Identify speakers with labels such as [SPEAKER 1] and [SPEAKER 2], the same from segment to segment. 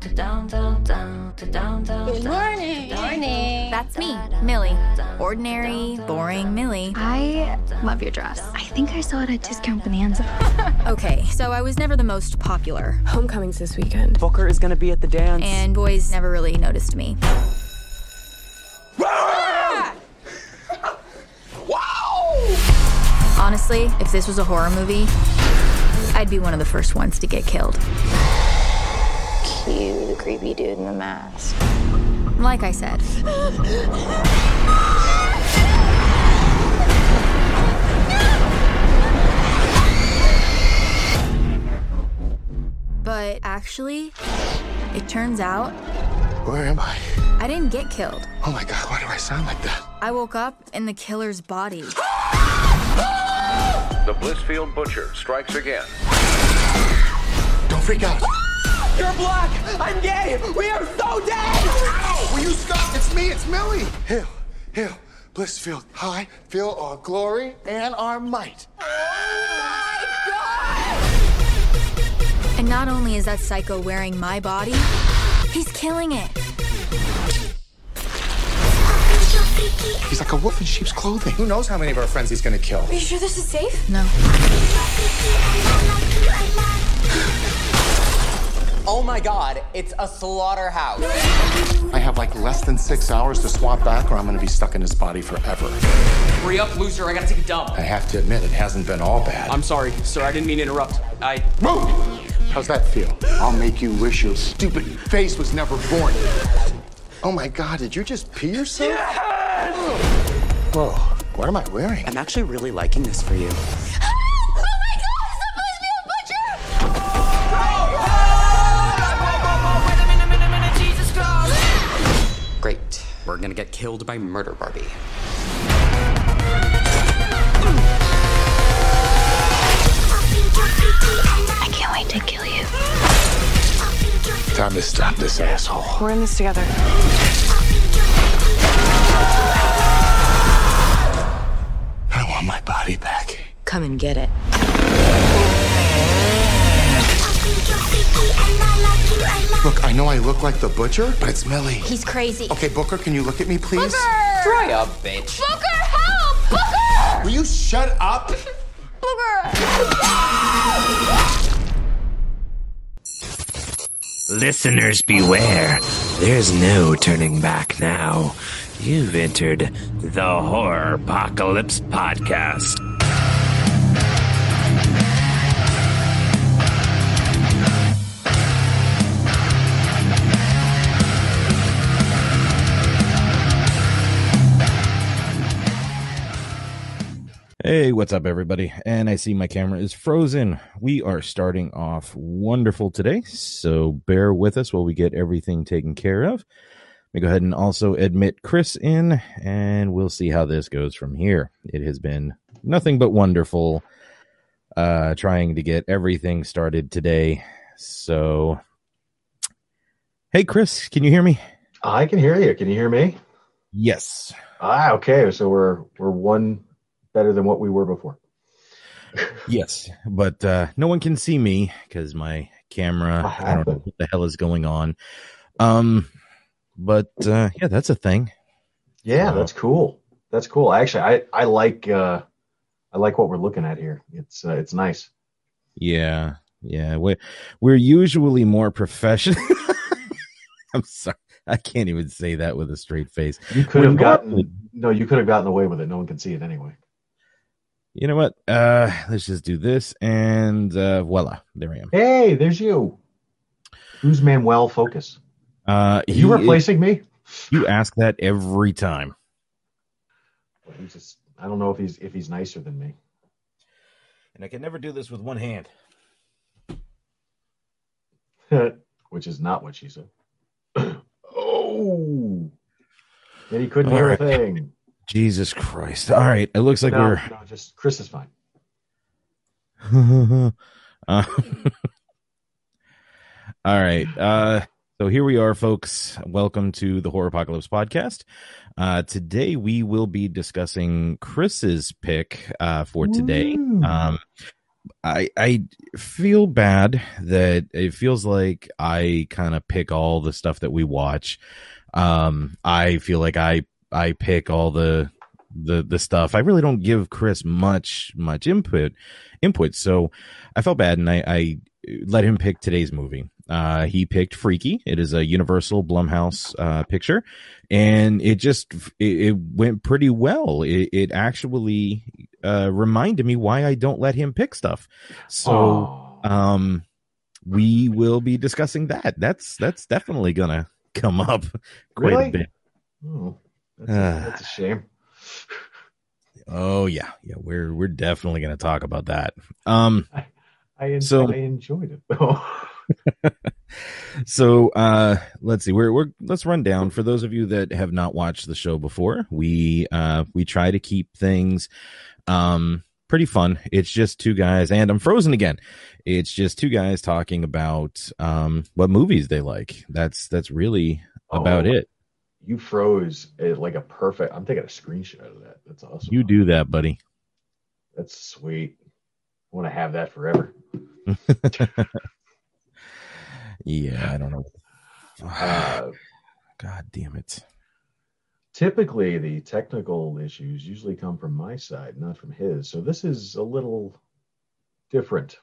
[SPEAKER 1] Good morning.
[SPEAKER 2] Morning. That's me, Millie. Ordinary, boring Millie.
[SPEAKER 1] I love your dress. I think I saw it at Discount Bonanza.
[SPEAKER 2] Okay, so I was never the most popular,
[SPEAKER 3] Homecoming's this weekend.
[SPEAKER 4] Booker is gonna be at the dance.
[SPEAKER 2] and boys never really noticed me. Honestly, if this was a horror movie, I'd be one of the first ones to get killed.
[SPEAKER 1] Cue the creepy dude in the mask.
[SPEAKER 2] Like I said. But actually, it turns out
[SPEAKER 5] Where am I?
[SPEAKER 2] I didn't get killed.
[SPEAKER 5] Oh my god, why do I sound like that?
[SPEAKER 2] I woke up in the killer's body.
[SPEAKER 6] The Blissfield Butcher strikes again.
[SPEAKER 5] Don't freak out.
[SPEAKER 4] You're black! I'm gay! We are so dead!
[SPEAKER 5] Ow! Will you stop? It's me, it's Millie. Hill, Hill, Blissfield. High, feel our glory and our might.
[SPEAKER 2] And not only is that psycho wearing my body, he's killing it.
[SPEAKER 5] He's like a wolf in sheep's clothing. Who knows how many of our friends he's gonna kill?
[SPEAKER 2] Are you sure this is safe? No.
[SPEAKER 4] Oh my god, it's a slaughterhouse.
[SPEAKER 5] I have like less than six hours to swap back, or I'm gonna be stuck in his body forever.
[SPEAKER 4] Hurry up, loser, I gotta take a dump.
[SPEAKER 5] I have to admit, it hasn't been all bad.
[SPEAKER 4] I'm sorry, sir, I didn't mean to interrupt. I.
[SPEAKER 5] Move! How's that feel? I'll make you wish your stupid face was never born. Oh my god, did you just pee yourself? Whoa, what am I wearing?
[SPEAKER 4] I'm actually really liking this for you. We're gonna get killed by Murder Barbie.
[SPEAKER 1] I can't wait to kill you.
[SPEAKER 5] Time to stop this asshole.
[SPEAKER 3] We're in this together.
[SPEAKER 5] I want my body back.
[SPEAKER 3] Come and get it.
[SPEAKER 5] Look, I know I look like the butcher, but it's Millie.
[SPEAKER 2] He's crazy.
[SPEAKER 5] Okay, Booker, can you look at me, please? Booker!
[SPEAKER 4] Dry up, bitch.
[SPEAKER 2] Booker, help! Booker!
[SPEAKER 5] Will you shut up? Booker!
[SPEAKER 7] Listeners beware. There's no turning back now. You've entered the Horropocalypse Podcast.
[SPEAKER 8] Hey, what's up, everybody? And I see my camera is frozen. We are starting off wonderful today, so bear with us while we get everything taken care of. Let me go ahead and also admit Chris in, and we'll see how this goes from here. It has been nothing but wonderful uh, trying to get everything started today. So, hey, Chris, can you hear me?
[SPEAKER 9] I can hear you. Can you hear me?
[SPEAKER 8] Yes.
[SPEAKER 9] Ah, okay. So we're we're one better than what we were before.
[SPEAKER 8] Yes, but uh, no one can see me because my camera. I don't know what the hell is going on. Um, but uh, yeah, that's a thing.
[SPEAKER 9] Yeah,
[SPEAKER 8] So-
[SPEAKER 9] that's cool. That's cool. Actually, I I like uh I like what we're looking at here. It's uh, it's nice.
[SPEAKER 8] Yeah, yeah. We're we're usually more professional. I'm sorry, I can't even say that with a straight face.
[SPEAKER 9] You could
[SPEAKER 8] We're
[SPEAKER 9] have gotten no, you could have gotten away with it. No one can see it anyway.
[SPEAKER 8] You know what? Uh, let's just do this, and uh, voila, there I am.
[SPEAKER 9] Hey, there's you. Who's Manuel Focus?
[SPEAKER 8] Uh,
[SPEAKER 9] Are you
[SPEAKER 8] he-
[SPEAKER 9] replacing me?
[SPEAKER 8] You ask that every time.
[SPEAKER 9] Well, he's just I don't know if he's if he's nicer than me.
[SPEAKER 8] And I can never do this with one hand.
[SPEAKER 9] Which is not what she said. oh. And he couldn't hear a thing.
[SPEAKER 8] Jesus Christ! All right, it looks like
[SPEAKER 9] no,
[SPEAKER 8] we're.
[SPEAKER 9] no, just Chris is fine.
[SPEAKER 8] uh, all right. Uh, so here we are, folks. Welcome to the Horropocalypse podcast. Uh, today we will be discussing Chris's pick uh, for today. Um, I I feel bad that it feels like I kind of pick all the stuff that we watch. Um, I feel like I I pick all the the the stuff. I really don't give Chris much much input input. So I felt bad, and I, I let him pick today's movie. Uh, he picked Freaky. It is a Universal Blumhouse uh, picture, and it just it, it went pretty well. It, it actually uh, reminded me why I don't let him pick stuff. So, um, we will be discussing that. That's that's definitely gonna come up quite
[SPEAKER 9] Really?
[SPEAKER 8] a bit.
[SPEAKER 9] Oh, that's, a, that's a shame.
[SPEAKER 8] Oh yeah, yeah. We're we're definitely gonna talk about that. Um.
[SPEAKER 9] I, en-
[SPEAKER 8] So-
[SPEAKER 9] I enjoyed it though.
[SPEAKER 8] so uh let's see we're, we're let's run down for those of you that have not watched the show before we uh we try to keep things um pretty fun it's just two guys and i'm frozen again it's just two guys talking about um what movies they like that's that's really about
[SPEAKER 9] Oh.
[SPEAKER 8] it
[SPEAKER 9] you froze it like a perfect. I'm taking a screenshot of that. That's awesome.
[SPEAKER 8] you do that buddy
[SPEAKER 9] That's sweet. I want to have that forever.
[SPEAKER 8] yeah i don't know
[SPEAKER 9] Uh,
[SPEAKER 8] god damn it
[SPEAKER 9] typically, the technical issues usually come from my side, not from his. So this is a little different.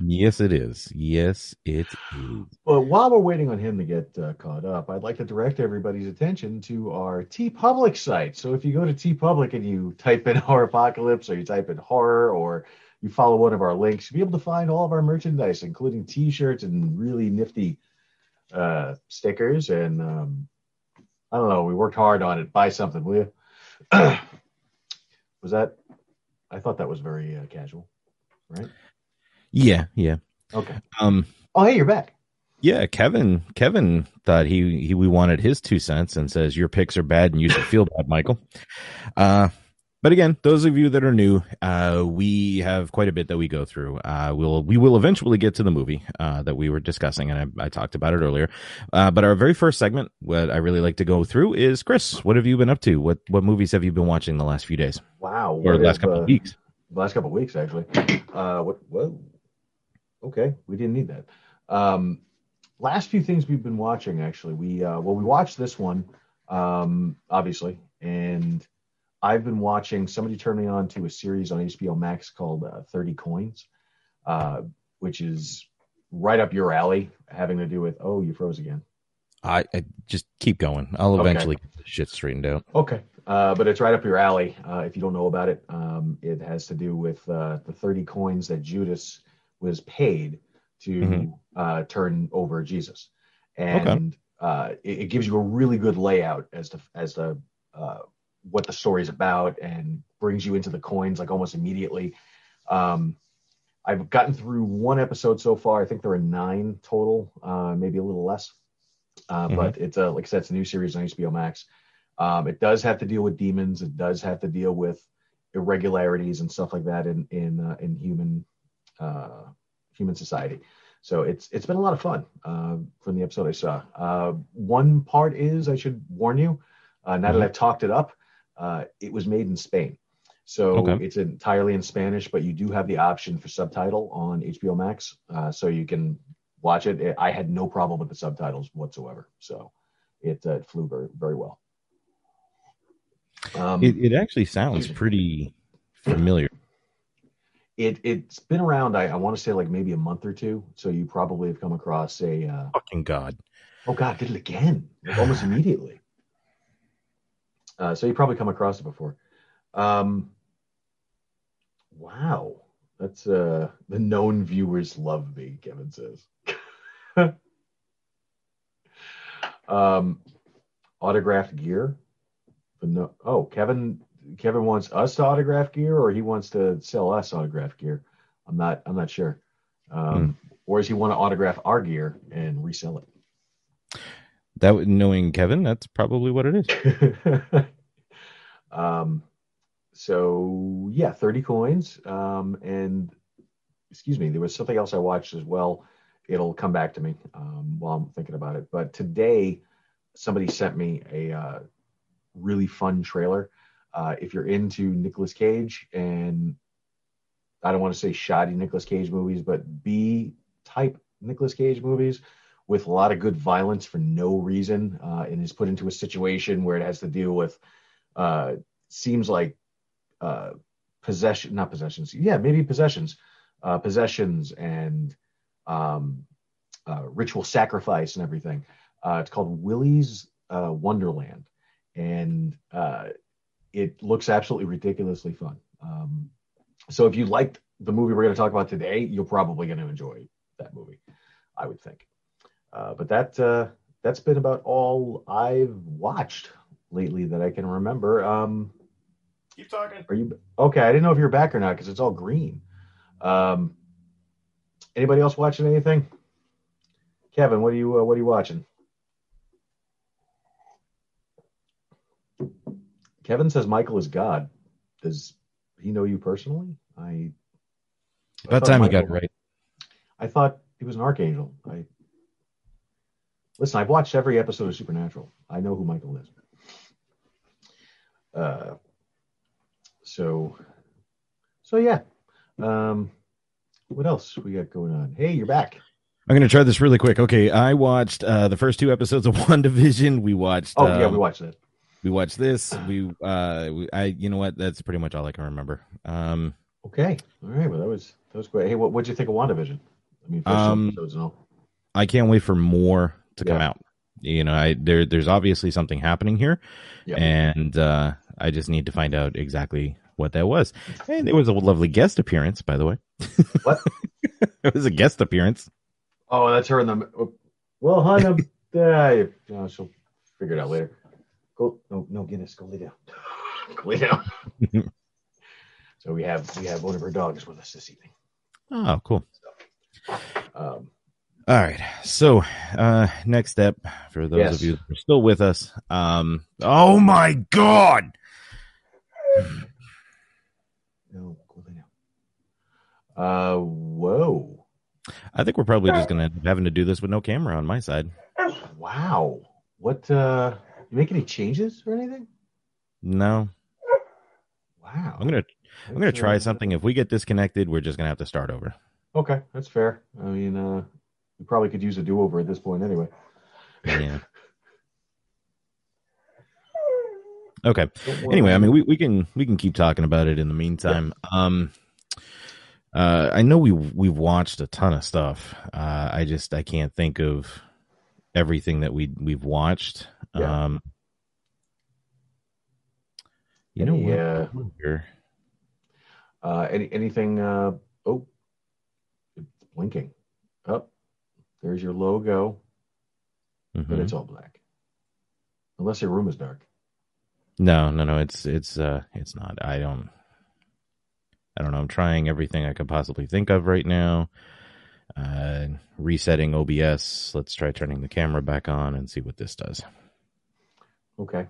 [SPEAKER 8] yes it is yes it is
[SPEAKER 9] But while we're waiting on him to get uh, caught up, I'd like to direct everybody's attention to our TeePublic site. So if you go to TeePublic and you type in Horropocalypse or you type in horror or you follow one of our links, you'll be able to find all of our merchandise, including T-shirts and really nifty uh, stickers. And um, I don't know, we worked hard on it. Buy something, will you? was that? I thought that was very uh, casual, right?
[SPEAKER 8] yeah yeah
[SPEAKER 9] Okay.
[SPEAKER 8] um
[SPEAKER 9] Oh, hey, you're back.
[SPEAKER 8] Yeah, Kevin. Kevin thought he, he we wanted his two cents and says your picks are bad and you should feel bad, Michael. Uh, but again, those of you that are new, uh, we have quite a bit that we go through. Uh, we'll we will eventually get to the movie uh, that we were discussing, and I, I talked about it earlier. Uh, but our very first segment, what I really like to go through is Chris. What have you been up to? What what movies have you been watching the last few days
[SPEAKER 9] Wow.
[SPEAKER 8] or the last couple
[SPEAKER 9] uh,
[SPEAKER 8] of weeks?
[SPEAKER 9] Last couple of weeks actually. Uh, what? Whoa. Okay, we didn't need that. Um, last few things we've been watching actually. We uh, well, we watched this one, um, obviously, and I've been watching. Somebody turned me on to a series on HBO Max called uh, Thirty Coins, uh, which is right up your alley, having to do with. Oh, you froze again.
[SPEAKER 8] I, I just keep going. I'll
[SPEAKER 9] Okay.
[SPEAKER 8] eventually get this shit straightened out.
[SPEAKER 9] Okay. Uh, but it's right up your alley. Uh, if you don't know about it, um, it has to do with uh, the 30 coins that Judas was paid to
[SPEAKER 8] Mhm.
[SPEAKER 9] uh, turn over Jesus. And uh, it, it gives you a really good layout as to, as to uh, what the story's about and brings you into the coins like almost immediately. Um, I've gotten through one episode so far. I think there are nine total, uh, maybe a little less. Uh,
[SPEAKER 8] Mhm.
[SPEAKER 9] But it's a like I said, it's a new series on HBO Max. Um, it does have to deal with demons. It does have to deal with irregularities and stuff like that in in uh, in human uh, human society. So it's it's been a lot of fun uh, from the episode I saw. Uh, one part is I should warn you, uh, now that I've talked it up, uh, it was made in Spain. So
[SPEAKER 8] Okay.
[SPEAKER 9] it's entirely in Spanish, but you do have the option for subtitle on HBO Max, uh, so you can watch it. I had no problem with the subtitles whatsoever, so it, uh, it flew very very well. Um,
[SPEAKER 8] It, it actually sounds pretty familiar.
[SPEAKER 9] it it's been around. I, I want to say like maybe a month or two. So you probably have come across a. Uh,
[SPEAKER 8] Fucking God.
[SPEAKER 9] oh God, did it again, like almost immediately. Uh, so you probably come across it before. Um, wow, that's uh, the known viewers love me. Kevin says. um, autographed gear. But no, oh, Kevin. Kevin wants us to autograph gear, or he wants to sell us autograph gear. I'm not. I'm not sure. Um, Or does he want to autograph our gear and resell it?
[SPEAKER 8] That knowing Kevin, that's probably what it is.
[SPEAKER 9] um, so yeah, 30 coins. Um, and excuse me, there was something else I watched as well. It'll come back to me um, while I'm thinking about it. But today, somebody sent me a uh, really fun trailer. Uh, if you're into Nicolas Cage and I don't want to say shoddy Nicolas Cage movies, but B type Nicolas Cage movies with a lot of good violence for no reason, uh, and is put into a situation where it has to deal with uh, seems like uh, possession, not possessions, yeah, maybe possessions, uh, possessions and um, uh, ritual sacrifice and everything. Uh, it's called Willy's uh, Wonderland, and uh, it looks absolutely ridiculously fun. Um, so if you liked the movie we're going to talk about today, you're probably going to enjoy that movie, I would think. Uh, but that uh, that's been about all I've watched lately that I can remember. Um,
[SPEAKER 8] Keep talking.
[SPEAKER 9] are you okay? I didn't know if you're back or not because it's all green. Um, anybody else watching anything? Kevin, what are you uh, what are you watching? Kevin says Michael is God. Does he know you personally? I I
[SPEAKER 8] About
[SPEAKER 9] thought
[SPEAKER 8] time you got it right.
[SPEAKER 9] I thought he was an archangel. I listen. I've watched every episode of Supernatural. I know who Michael is. Uh, so, so yeah. Um, what else we got going on? Hey, you're back.
[SPEAKER 8] I'm going to try this really quick. Okay, I watched uh, the first two episodes of WandaVision. We watched.
[SPEAKER 9] Oh yeah,
[SPEAKER 8] um,
[SPEAKER 9] we watched that.
[SPEAKER 8] we watched this. We, uh, we, I, you know what? That's pretty much all I can remember. Um,
[SPEAKER 9] Okay, all right. Well, that was that was great. Hey, what what'd you think of WandaVision? I mean, first
[SPEAKER 8] Um,
[SPEAKER 9] episodes and all.
[SPEAKER 8] I can't wait for more to come out. You know, I there, there's obviously something happening here,
[SPEAKER 9] Yeah.
[SPEAKER 8] and uh, I just need to find out exactly what that was. And it was a lovely guest appearance, by the way.
[SPEAKER 9] What?
[SPEAKER 8] it was a guest appearance.
[SPEAKER 9] Oh, that's her in the. Well, hon, uh, you know, she'll figure it out later. Go, no, no, Guinness, go lay down. go lay down. so we have we have one of her dogs with us this evening.
[SPEAKER 8] Oh, cool.
[SPEAKER 9] Um,
[SPEAKER 8] All right. So, uh, next step for those
[SPEAKER 9] Yes.
[SPEAKER 8] of you that are still with us. Um, oh my God.
[SPEAKER 9] No, go lay down. Uh, whoa,
[SPEAKER 8] I think we're probably just going to end up having to do this with no camera on my side.
[SPEAKER 9] wow. What? uh You make any changes or anything?
[SPEAKER 8] No,
[SPEAKER 9] Wow.
[SPEAKER 8] I'm going to, I'm going to try something. If we get disconnected, we're just going to have to start over.
[SPEAKER 9] Okay, that's fair. I mean, uh, we probably could use a do over at this point anyway.
[SPEAKER 8] Yeah. Okay. Anyway, I mean, we, we can we can keep talking about it in the meantime. Um, uh, I know we we've watched a ton of stuff. Uh, I just I can't think of everything that we we've watched.
[SPEAKER 9] Yeah.
[SPEAKER 8] Um, you know what?
[SPEAKER 9] uh. Uh, any anything? Uh, oh, it's blinking. Up there's your logo, but
[SPEAKER 8] Mhm.
[SPEAKER 9] it's all black. Unless your room is dark.
[SPEAKER 8] No, no, no. It's it's uh it's not. I don't. I don't know. I'm trying everything I could possibly think of right now. Uh, resetting OBS. Let's try turning the camera back on and see what this does.
[SPEAKER 9] Okay.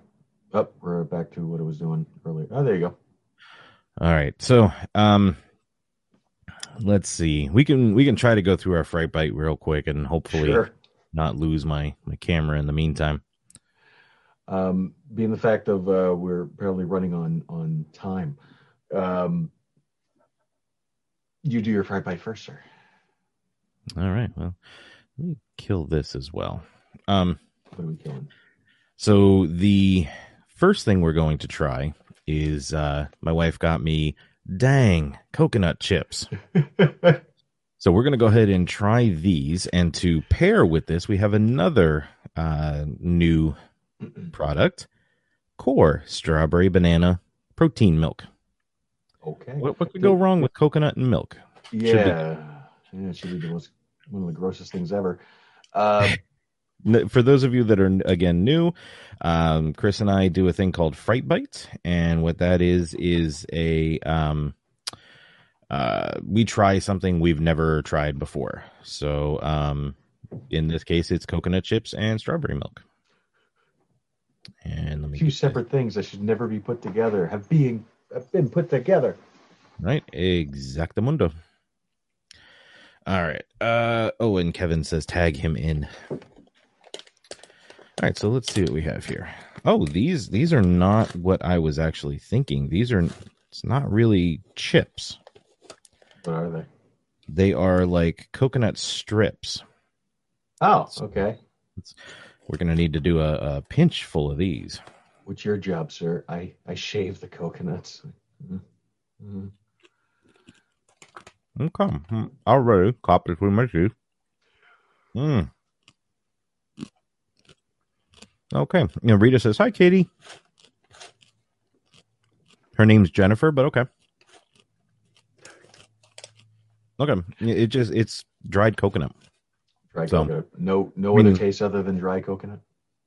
[SPEAKER 9] Up, we're back to what it was doing earlier. Oh, there you go.
[SPEAKER 8] All right. So, um, let's see. We can we can try to go through our fright bite real quick and hopefully
[SPEAKER 9] Sure.
[SPEAKER 8] not lose my my camera in the meantime.
[SPEAKER 9] Um, being the fact of uh, we're apparently running on on time. Um, you do your fried bite first, sir.
[SPEAKER 8] All right. Well, let me kill this as well. Um.
[SPEAKER 9] What are we killing?
[SPEAKER 8] So the first thing we're going to try is uh my wife got me dang coconut chips. so we're going to go ahead and try these and to pair with this we have another uh new product, Core strawberry banana protein milk.
[SPEAKER 9] Okay.
[SPEAKER 8] What, what could go wrong with coconut and milk? be-
[SPEAKER 9] Yeah. Yeah, it should be the most one of the grossest things ever. Uh,
[SPEAKER 8] For those of you that are again new, um, Chris and I do a thing called Fright Bite, and what that is is a um, uh, we try something we've never tried before. So um, in this case, it's coconut chips and strawberry milk. And let me
[SPEAKER 9] two separate things that should never be put together have being have been put together.
[SPEAKER 8] Right, exactamundo. All right. Uh oh, and Kevin says tag him in. All right, so let's see what we have here. Oh, these these are not what I was actually thinking. These are it's not really chips.
[SPEAKER 9] What are they?
[SPEAKER 8] They are like coconut strips.
[SPEAKER 9] Oh, okay.
[SPEAKER 8] We're gonna need to do a, a pinch full of these.
[SPEAKER 9] What's your job, sir? I I shave the coconuts. Mm-hmm.
[SPEAKER 8] Okay. Already cop between my teeth. Hmm. Okay. You know, Rita says, Hi, Katie. Her name's Jennifer, but okay. Okay. It just it's dried coconut.
[SPEAKER 9] Dry
[SPEAKER 8] So-
[SPEAKER 9] coconut. No no
[SPEAKER 8] I mean-
[SPEAKER 9] other taste other than dry coconut.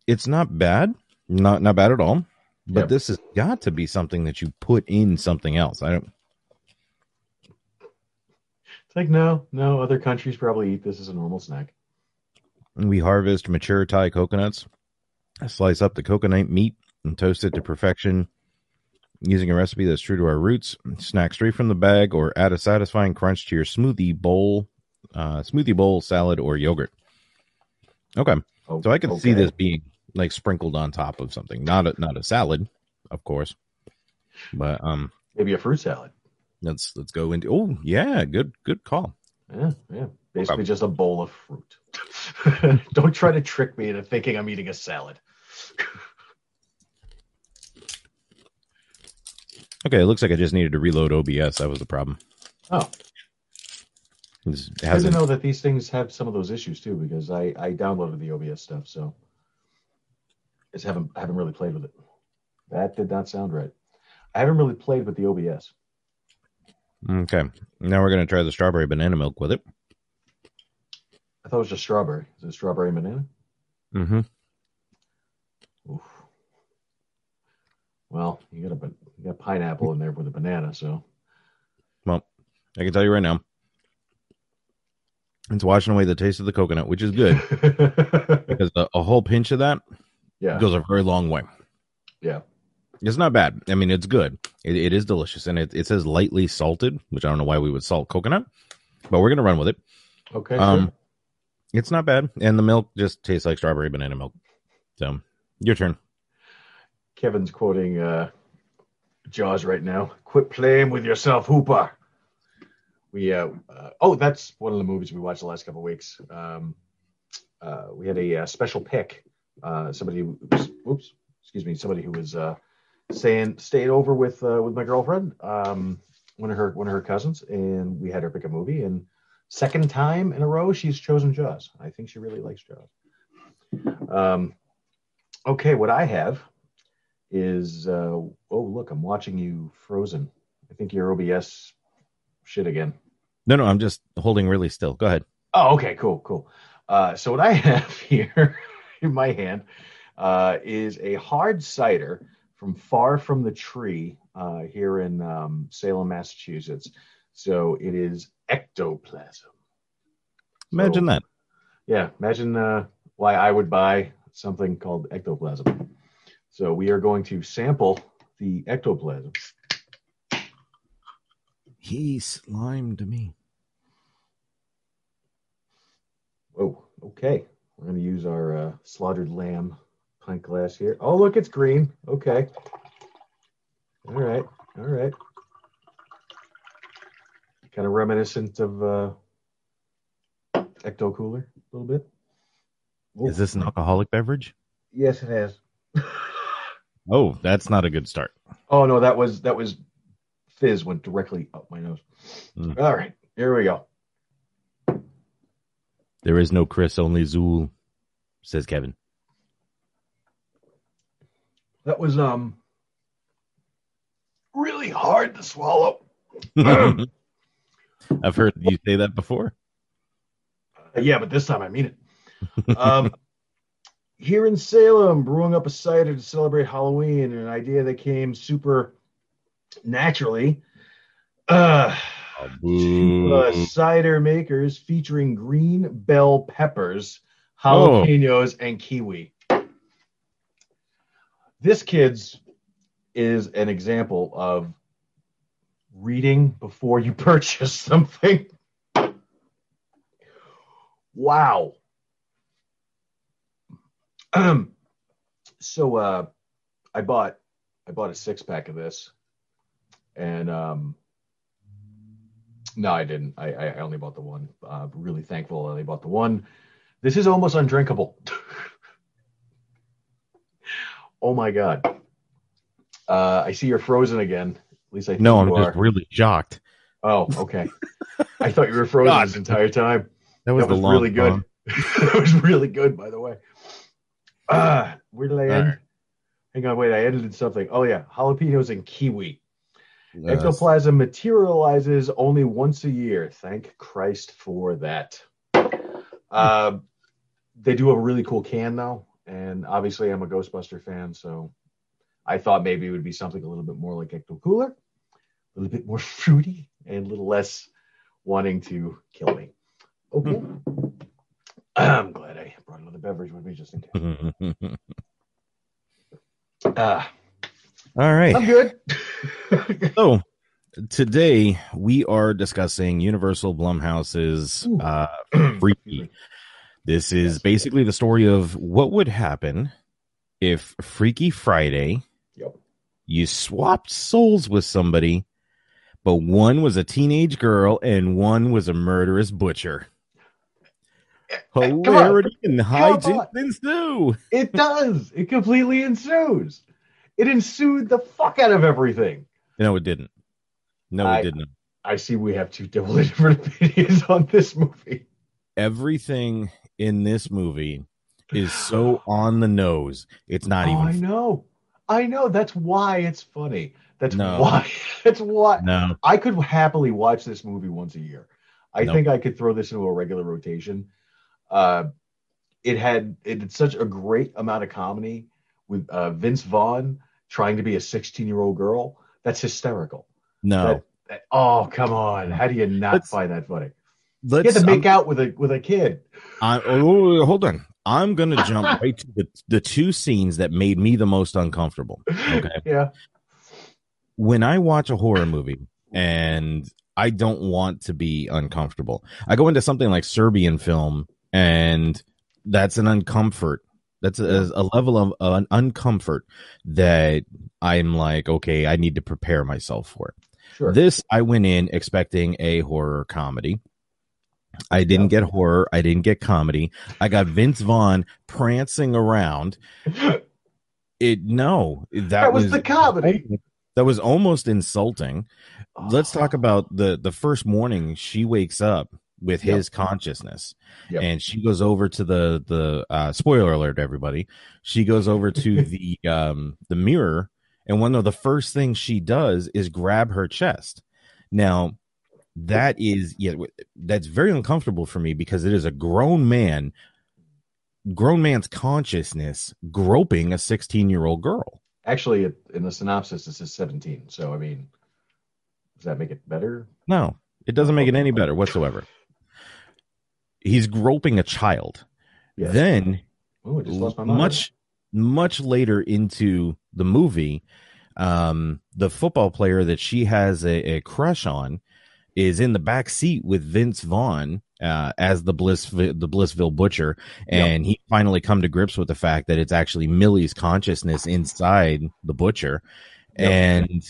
[SPEAKER 8] It's not bad. Not not bad at all. But
[SPEAKER 9] Yep.
[SPEAKER 8] this has got to be something that you put in something else. I don't
[SPEAKER 9] It's like no, no. Other countries probably eat this as a normal snack.
[SPEAKER 8] We harvest mature Thai coconuts, slice up the coconut meat, and toast it to perfection using a recipe that's true to our roots. Snack straight from the bag or add a satisfying crunch to your smoothie bowl, uh, smoothie bowl, salad, or yogurt. Okay,
[SPEAKER 9] Oh,
[SPEAKER 8] so I can see this being like sprinkled on top of something, not a not a salad, of course, but um,
[SPEAKER 9] Maybe a fruit salad.
[SPEAKER 8] let's let's go into. Oh yeah, good good call.
[SPEAKER 9] Yeah, yeah. Basically,
[SPEAKER 8] Okay.
[SPEAKER 9] just a bowl of fruit. Don't try to trick me into thinking I'm eating a salad.
[SPEAKER 8] Okay, it looks like I just needed to reload OBS. That was the problem.
[SPEAKER 9] Oh,
[SPEAKER 8] This
[SPEAKER 9] I
[SPEAKER 8] hasn't
[SPEAKER 9] didn't know that these things have some of those issues too because I I downloaded the OBS stuff, so I just haven't I haven't really played with it. That did not sound right. I haven't really played with the OBS.
[SPEAKER 8] Okay. Now we're going to try the strawberry banana milk with it.
[SPEAKER 9] I thought it was just strawberry. Is it strawberry and banana?
[SPEAKER 8] Mm-hmm.
[SPEAKER 9] Oof. Well, you got a you got pineapple in there with a banana, so
[SPEAKER 8] Well, I can tell you right now. It's washing away the taste of the coconut, which is good because a, a whole pinch of that
[SPEAKER 9] yeah,
[SPEAKER 8] goes a very long way.
[SPEAKER 9] yeah.
[SPEAKER 8] It's not bad. I mean, it's good. It, it is delicious, and it, it says lightly salted, which I don't know why we would salt coconut, but we're gonna run with it.
[SPEAKER 9] Okay.
[SPEAKER 8] Um,
[SPEAKER 9] sure.
[SPEAKER 8] it's not bad, and the milk just tastes like strawberry banana milk. So, your turn.
[SPEAKER 9] Kevin's quoting uh, Jaws right now. Quit playing with yourself, Hooper. We uh, uh, oh, that's one of the movies we watched the last couple of weeks. Um, uh, we had a, uh special pick. Uh, somebody, who oops, excuse me, somebody who was uh, staying stayed over with with my girlfriend, um, one of her one of her cousins, and we had her pick a movie. And second time in a row, she's chosen Jaws. I think she really likes Jaws. Um, okay, what I have is oh look, I'm watching you frozen. I think your OBS shit again.
[SPEAKER 8] No, no, I'm just holding really still. Go ahead.
[SPEAKER 9] Oh, okay, cool, cool. Uh, so what I have here in my hand uh, is a hard cider from Far from the Tree uh, here in um, Salem, Massachusetts. So it is ectoplasm.
[SPEAKER 8] Imagine
[SPEAKER 9] So-
[SPEAKER 8] that.
[SPEAKER 9] Yeah, imagine uh, why I would buy something called ectoplasm. So we are going to sample the ectoplasm.
[SPEAKER 8] He slimed me.
[SPEAKER 9] Oh, okay. We're going to use our uh, slaughtered lamb pint glass here. Oh, look, it's green. Okay. All right. All right. Kind of reminiscent of uh, Ecto Cooler a little bit.
[SPEAKER 8] Is this an alcoholic beverage?
[SPEAKER 9] Yes, it is.
[SPEAKER 8] Oh, that's not a good start.
[SPEAKER 9] Oh no, that was that was fizz went directly up my nose.
[SPEAKER 8] Mm.
[SPEAKER 9] All right, here we go.
[SPEAKER 8] There is no Chris, only Zuul, says Kevin.
[SPEAKER 9] That was um really hard to swallow.
[SPEAKER 8] I've heard you say that before.
[SPEAKER 9] Uh, yeah, but this time I mean it. Um, here in Salem, brewing up a cider to celebrate Halloween, an idea that came super naturally. Uh, uh, cider makers featuring green bell peppers, jalapenos, and kiwi. This kid's is an example of reading before you purchase something. Wow. So uh, I bought I bought a six pack of this, and um, No, I didn't. I, I only bought the one. Uh, really thankful I only bought the one. This is almost undrinkable. oh my god. Uh, I see you're frozen again. At least I think
[SPEAKER 8] No, I'm
[SPEAKER 9] you
[SPEAKER 8] just
[SPEAKER 9] are.
[SPEAKER 8] really shocked.
[SPEAKER 9] Oh, okay. I thought you were frozen
[SPEAKER 8] God.
[SPEAKER 9] this entire time.
[SPEAKER 8] That was
[SPEAKER 9] that
[SPEAKER 8] the
[SPEAKER 9] was really good. that was really good, by the way. Ah, where did I end?
[SPEAKER 8] right.
[SPEAKER 9] Hang on, wait. I edited something. Oh yeah, jalapenos and kiwi.
[SPEAKER 8] Uh,
[SPEAKER 9] Ectoplasm materializes only once a year. Thank Christ for that. Uh, they do have a really cool can though, and obviously I'm a Ghostbuster fan, so I thought maybe it would be something a little bit more like Ecto Cooler, a little bit more fruity, and a little less wanting to kill me. Okay. I'm glad I brought another beverage with me just in case. Ah,
[SPEAKER 8] All right.
[SPEAKER 9] I'm good.
[SPEAKER 8] So today we are discussing Universal Blumhouse's uh, Freaky. This is basically the story of what would happen if Freaky Friday
[SPEAKER 9] Yep.
[SPEAKER 8] you swapped souls with somebody, but one was a teenage girl and one was a murderous butcher. Hilarity and hijinks ensue.
[SPEAKER 9] It does. It completely ensues. It ensued the fuck out of everything.
[SPEAKER 8] No, it didn't. No,
[SPEAKER 9] I-
[SPEAKER 8] it didn't.
[SPEAKER 9] I see we have two totally different opinions on this movie.
[SPEAKER 8] everything in this movie is so on the nose. It's not
[SPEAKER 9] Oh, I know. I know. That's why it's funny. That's
[SPEAKER 8] No.
[SPEAKER 9] why. That's why.
[SPEAKER 8] no.
[SPEAKER 9] I could happily watch this movie once a year. I think I could throw this into a regular rotation. Uh, it had it had such a great amount of comedy with uh, Vince Vaughn trying to be a 16 year old girl. That's hysterical.
[SPEAKER 8] No.
[SPEAKER 9] That- that- oh come on! How do you not
[SPEAKER 8] Let's-
[SPEAKER 9] find that funny? You
[SPEAKER 8] Let's
[SPEAKER 9] had to make
[SPEAKER 8] I'm-
[SPEAKER 9] out with a with a kid.
[SPEAKER 8] I, oh, hold on. I'm gonna jump right to the, the two scenes that made me the most uncomfortable. Okay.
[SPEAKER 9] Yeah.
[SPEAKER 8] When I watch a horror movie and I don't want to be uncomfortable, I go into something like Serbian film, and that's an uncomfort. That's a, a level of uh, an uncomfort that I'm like, okay, I need to prepare myself for it.
[SPEAKER 9] Sure.
[SPEAKER 8] This I went in expecting a horror comedy. I didn't get horror. I didn't get comedy. I got Vince Vaughn prancing around. It no, that,
[SPEAKER 9] That was the comedy.
[SPEAKER 8] That was almost insulting. Let's talk about the the first morning she wakes up with
[SPEAKER 9] Yep.
[SPEAKER 8] his consciousness,
[SPEAKER 9] Yep.
[SPEAKER 8] and she goes over to the the uh, spoiler alert, everybody. She goes over to the um the mirror, and one of the first things she does is grab her chest. Now, that is yeah, that's very uncomfortable for me because it is a grown man, grown man's consciousness groping a sixteen year old girl.
[SPEAKER 9] Actually, in the synopsis, it says 17. So, I mean, does that make it better?
[SPEAKER 8] No, it doesn't make it any better whatsoever. He's groping a child.
[SPEAKER 9] Yes.
[SPEAKER 8] Then,
[SPEAKER 9] Ooh, just lost my mind.
[SPEAKER 8] much, much later into the movie, um, the football player that she has a, a crush on is in the back seat with Vince Vaughn uh, as the Bliss the Blissfield Butcher, and he finally come to grips with the fact that it's actually Millie's consciousness inside the Butcher,
[SPEAKER 9] Yep.
[SPEAKER 8] and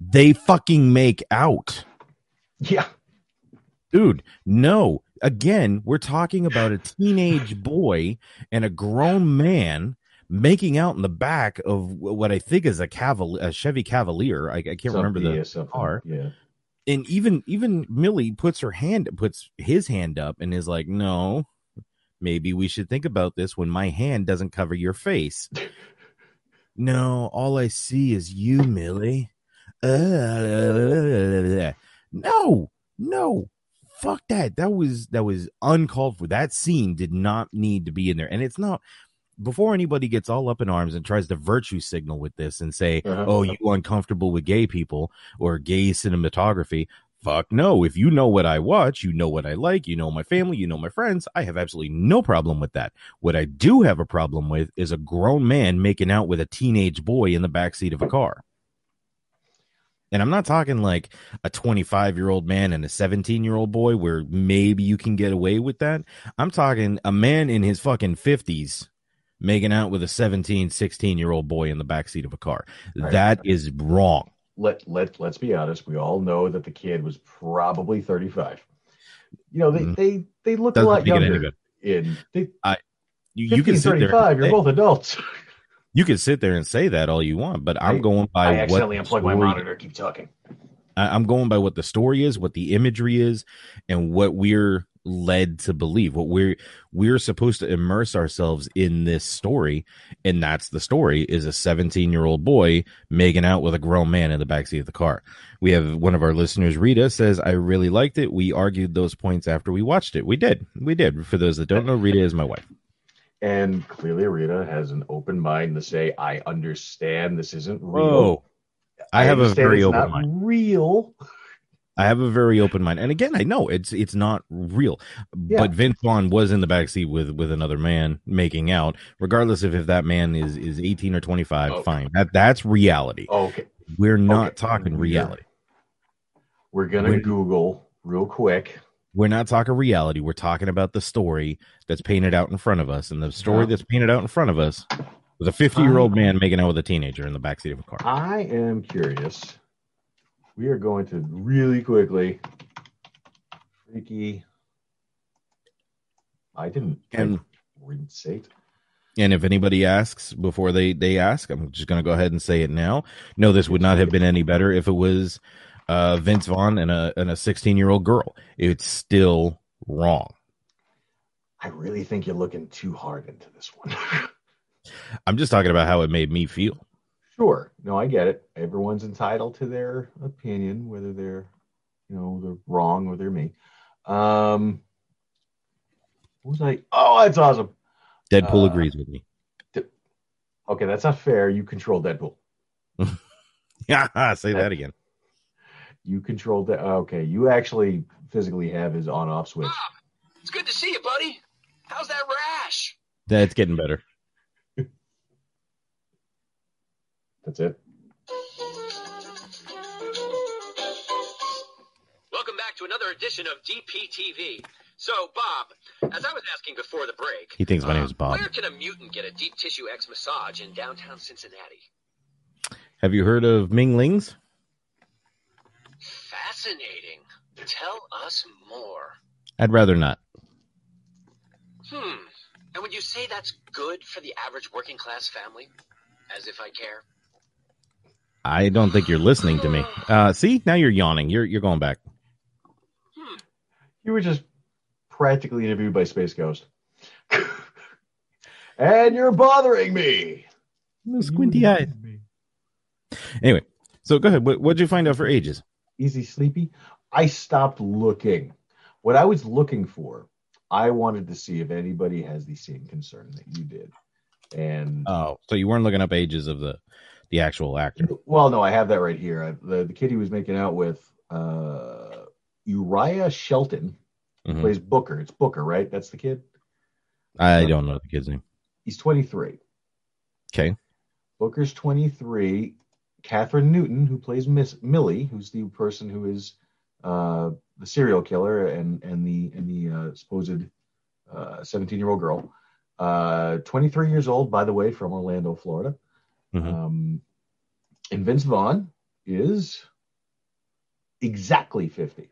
[SPEAKER 8] they fucking make out
[SPEAKER 9] Yeah.
[SPEAKER 8] dude no again we're talking about a teenage boy and a grown man making out in the back of what i think is a caval a chevy cavalier. I, I can't remember the
[SPEAKER 9] yeah,
[SPEAKER 8] car.
[SPEAKER 9] Yeah.
[SPEAKER 8] and even even millie puts her hand puts his hand up and is like no maybe we should think about this when my hand doesn't cover your face. No all i see is you millie. Uh, no no fuck that. That was that was uncalled for. That scene did not need to be in there. And it's not before anybody gets all up in arms and tries to virtue signal with this and say
[SPEAKER 9] Uh-huh.
[SPEAKER 8] oh you uncomfortable with gay people or gay cinematography fuck no. If you know what i watch you know what i like you know my family you know my friends i have absolutely no problem with that. What i do have a problem with is a grown man making out with a teenage boy in the backseat of a car and I'm not talking like a 25 year old man and a 17 year old boy where maybe you can get away with that. I'm talking a man in his fucking 50s making out with a 17, 16 year old boy in the backseat of a car.
[SPEAKER 9] Right.
[SPEAKER 8] That is wrong.
[SPEAKER 9] let let let's be honest. We all know that the kid was probably 35. You know, they
[SPEAKER 8] Mhm.
[SPEAKER 9] they they look a
[SPEAKER 8] Doesn't
[SPEAKER 9] lot
[SPEAKER 8] it any
[SPEAKER 9] younger. In they,
[SPEAKER 8] You,
[SPEAKER 9] 50
[SPEAKER 8] you can
[SPEAKER 9] and
[SPEAKER 8] sit there.
[SPEAKER 9] 35,
[SPEAKER 8] and
[SPEAKER 9] you're
[SPEAKER 8] say-
[SPEAKER 9] both adults.
[SPEAKER 8] You can sit there and say that all you want, but I'm
[SPEAKER 9] I-
[SPEAKER 8] going by
[SPEAKER 9] I
[SPEAKER 8] what
[SPEAKER 9] accidentally
[SPEAKER 8] the
[SPEAKER 9] unplugged my
[SPEAKER 8] story-
[SPEAKER 9] monitor. Keep talking.
[SPEAKER 8] I- I'm going by what the story is, what the imagery is, and what we're led to believe. What we're we're supposed to immerse ourselves in this story, and that's the story: is a 17 year old boy making out with a grown man in the backseat of the car. We have one of our listeners, Rita, says, "I really liked it. We argued those points after we watched it. We did, we did. For those that don't know, Rita is my wife.
[SPEAKER 9] And clearly, Rita has an open mind to say, "I understand this isn't real.
[SPEAKER 8] Whoa, I have a very open mind.
[SPEAKER 9] Real.
[SPEAKER 8] I have a very open mind, and again, I know it's it's not real,
[SPEAKER 9] Yeah.
[SPEAKER 8] but Vince Vaughn was in the backseat with with another man making out. Regardless of if that man is is eighteen or twenty five,
[SPEAKER 9] Okay.
[SPEAKER 8] fine. That that's reality.
[SPEAKER 9] Okay,
[SPEAKER 8] We're not
[SPEAKER 9] Okay.
[SPEAKER 8] talking reality.
[SPEAKER 9] we're gonna
[SPEAKER 8] We're-
[SPEAKER 9] Google real quick.
[SPEAKER 8] We're not talking reality. We're talking about the story that's painted out in front of us, and the story that's painted out in front of us was a fifty year old man making out with a teenager in the backseat of a car.
[SPEAKER 9] I am curious. We are going to really quickly. Freaky. I didn't.
[SPEAKER 8] And-
[SPEAKER 9] reinstate.
[SPEAKER 8] And if anybody asks before they they ask, I'm just going to go ahead and say it now. No, this would not have been any better if it was uh, Vince Vaughn and a and a 16 year old girl. It's still wrong.
[SPEAKER 9] I really think you're looking too hard into this one.
[SPEAKER 8] I'm just talking about how it made me feel.
[SPEAKER 9] sure. No, I get it. Everyone's entitled to their opinion, whether they're, you know, they're wrong or they're me. Um, what was I? Oh, that's awesome.
[SPEAKER 8] Deadpool
[SPEAKER 9] Uh,
[SPEAKER 8] agrees with me.
[SPEAKER 9] Okay, that's not fair. You control Deadpool.
[SPEAKER 8] Yeah, say that again.
[SPEAKER 9] You control that. Okay, you actually physically have his on-off switch.
[SPEAKER 4] Bob, It's good to see you, buddy. How's that rash?
[SPEAKER 8] That's getting better.
[SPEAKER 9] That's it.
[SPEAKER 10] Welcome back to another edition of DPTV. So, Bob, as I was asking before the break,
[SPEAKER 8] He thinks my name is
[SPEAKER 10] uh,
[SPEAKER 8] Bob.
[SPEAKER 10] Where can a mutant get a deep tissue X massage in downtown Cincinnati?
[SPEAKER 8] Have you heard of Ming Ling's?
[SPEAKER 10] Fascinating. Tell us more.
[SPEAKER 8] I'd rather not.
[SPEAKER 10] Hmm. And would you say that's good for the average working class family? As if I care.
[SPEAKER 8] I don't think you're listening to me. Uh, see, now you're yawning. You're you're going back.
[SPEAKER 9] You were just practically interviewed by Space Ghost. and you're bothering me.
[SPEAKER 8] No squinty eyes. Anyway, so go ahead. What what'd you find out for ages?
[SPEAKER 9] Easy sleepy. I stopped looking. What I was looking for, I wanted to see if anybody has the same concern that you did. And
[SPEAKER 8] Oh, so you weren't looking up ages of the the actual actor.
[SPEAKER 9] well, no, I have that right here. I, the the kid he was making out with, uh, Uriah Shelton,
[SPEAKER 8] Mhm.
[SPEAKER 9] plays Booker. It's Booker, right? That's the kid.
[SPEAKER 8] I don't know the kid's name.
[SPEAKER 9] He's 23.
[SPEAKER 8] Okay.
[SPEAKER 9] Booker's 23. Kathryn Newton, who plays Miss Millie, who's the person who is uh, the serial killer and and the and the uh, supposed 17 year old girl. Uh, 23 years old, by the way, from Orlando, Florida.
[SPEAKER 8] Mhm.
[SPEAKER 9] Um, and Vince Vaughn is exactly 50.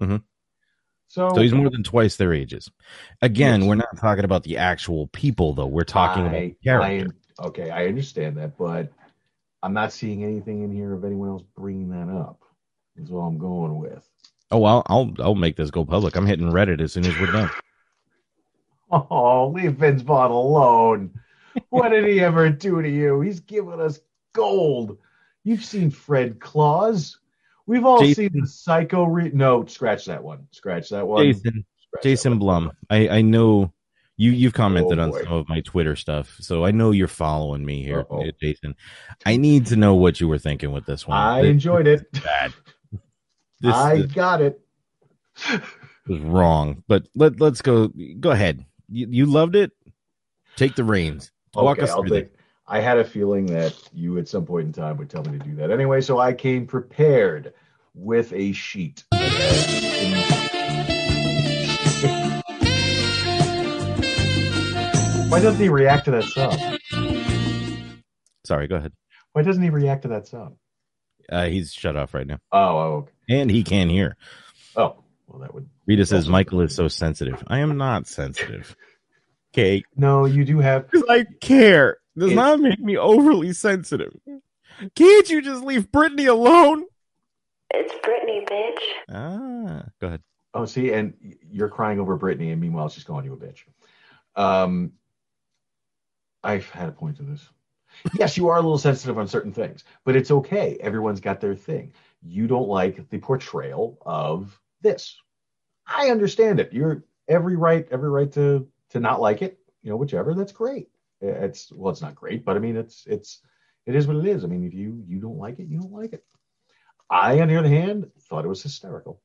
[SPEAKER 8] Mhm.
[SPEAKER 9] So,
[SPEAKER 8] So he's more than twice their ages. Again,
[SPEAKER 9] Yes.
[SPEAKER 8] we're not talking about the actual people, though. We're talking about
[SPEAKER 9] I,
[SPEAKER 8] the character.
[SPEAKER 9] I, okay, I understand that, but I'm not seeing anything in here of anyone else bringing that up. Is all I'm going with.
[SPEAKER 8] oh, well, I'll I'll make this go public. I'm hitting Reddit as soon as we're done.
[SPEAKER 9] Oh, leave Vince Vaughn alone. What did he ever do to you? He's given us gold. You've seen Fred Claus. We've all
[SPEAKER 8] Jason-
[SPEAKER 9] seen the Psycho. Re- no, scratch that one. Scratch that one.
[SPEAKER 8] Jason
[SPEAKER 9] Scratch
[SPEAKER 8] Jason
[SPEAKER 9] one.
[SPEAKER 8] Blum. I I know you you've commented
[SPEAKER 9] Oh,
[SPEAKER 8] on some of my Twitter stuff, so I know you're following me here,
[SPEAKER 9] Uh-oh.
[SPEAKER 8] uh, Jason. I need to know what you were thinking with this one.
[SPEAKER 9] I
[SPEAKER 8] This
[SPEAKER 9] enjoyed it.
[SPEAKER 8] bad. This,
[SPEAKER 9] I
[SPEAKER 8] this
[SPEAKER 9] got it.
[SPEAKER 8] was wrong, but let let's go. Go ahead. You, you loved it. Take the reins. Walk
[SPEAKER 9] okay,
[SPEAKER 8] us through
[SPEAKER 9] take. I had a feeling that you at some point in time would tell me to do that. Anyway, so I came prepared with a sheet. Why doesn't he react to that song?
[SPEAKER 8] Sorry, go ahead.
[SPEAKER 9] Why doesn't he react to that song?
[SPEAKER 8] Uh, he's shut off right now.
[SPEAKER 9] Oh, oh, okay.
[SPEAKER 8] And he can't hear.
[SPEAKER 9] Oh, well, that would.
[SPEAKER 8] Rita says Michael is so sensitive. I am not sensitive. Okay.
[SPEAKER 9] No, you do have.
[SPEAKER 8] Because I care. Does
[SPEAKER 9] It's-
[SPEAKER 8] not make me overly sensitive. Can't you just leave Britney alone?
[SPEAKER 11] It's Britney, bitch.
[SPEAKER 8] Ah, go ahead.
[SPEAKER 9] Oh, see, and you're crying over Britney, and meanwhile, she's calling you a bitch. Um, I've had a point to this. Yes, you are a little sensitive on certain things, but it's okay. Everyone's got their thing. You don't like the portrayal of this. I understand it. You're every right, every right to to not like it. You know, whichever. That's great. It's well, it's not great, but I mean, it's it's it is what it is. I mean, if you you don't like it, you don't like it. I, on the other hand, thought it was hysterical.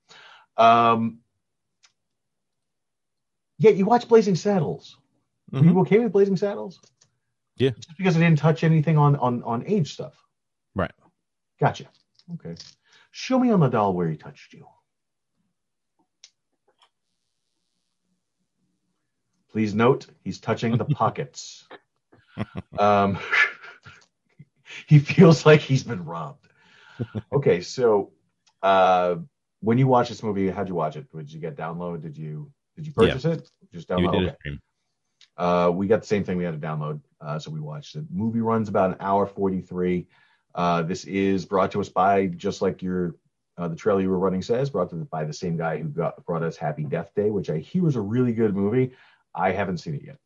[SPEAKER 9] Um, yeah, you watch Blazing Saddles. Were you okay with Blazing Saddles?
[SPEAKER 8] Yeah.
[SPEAKER 9] Just because I didn't touch anything on on on age stuff.
[SPEAKER 8] Right.
[SPEAKER 9] Gotcha. Okay. Show me on the doll where he touched you. Please note he's touching the pockets. um, he feels like he's been robbed. Okay, so uh, when you watch this movie, how'd you watch it? Did you get download? Did you did you purchase it? Just download.
[SPEAKER 8] You did
[SPEAKER 9] Okay. Uh, we got the same thing. We had to download, uh, so we watched it. Movie runs about an hour forty-three. Uh, this is brought to us by just like your uh, the trailer you were running says, brought to us by the same guy who got brought us Happy Death Day, which I hear is a really good movie. I haven't seen it yet.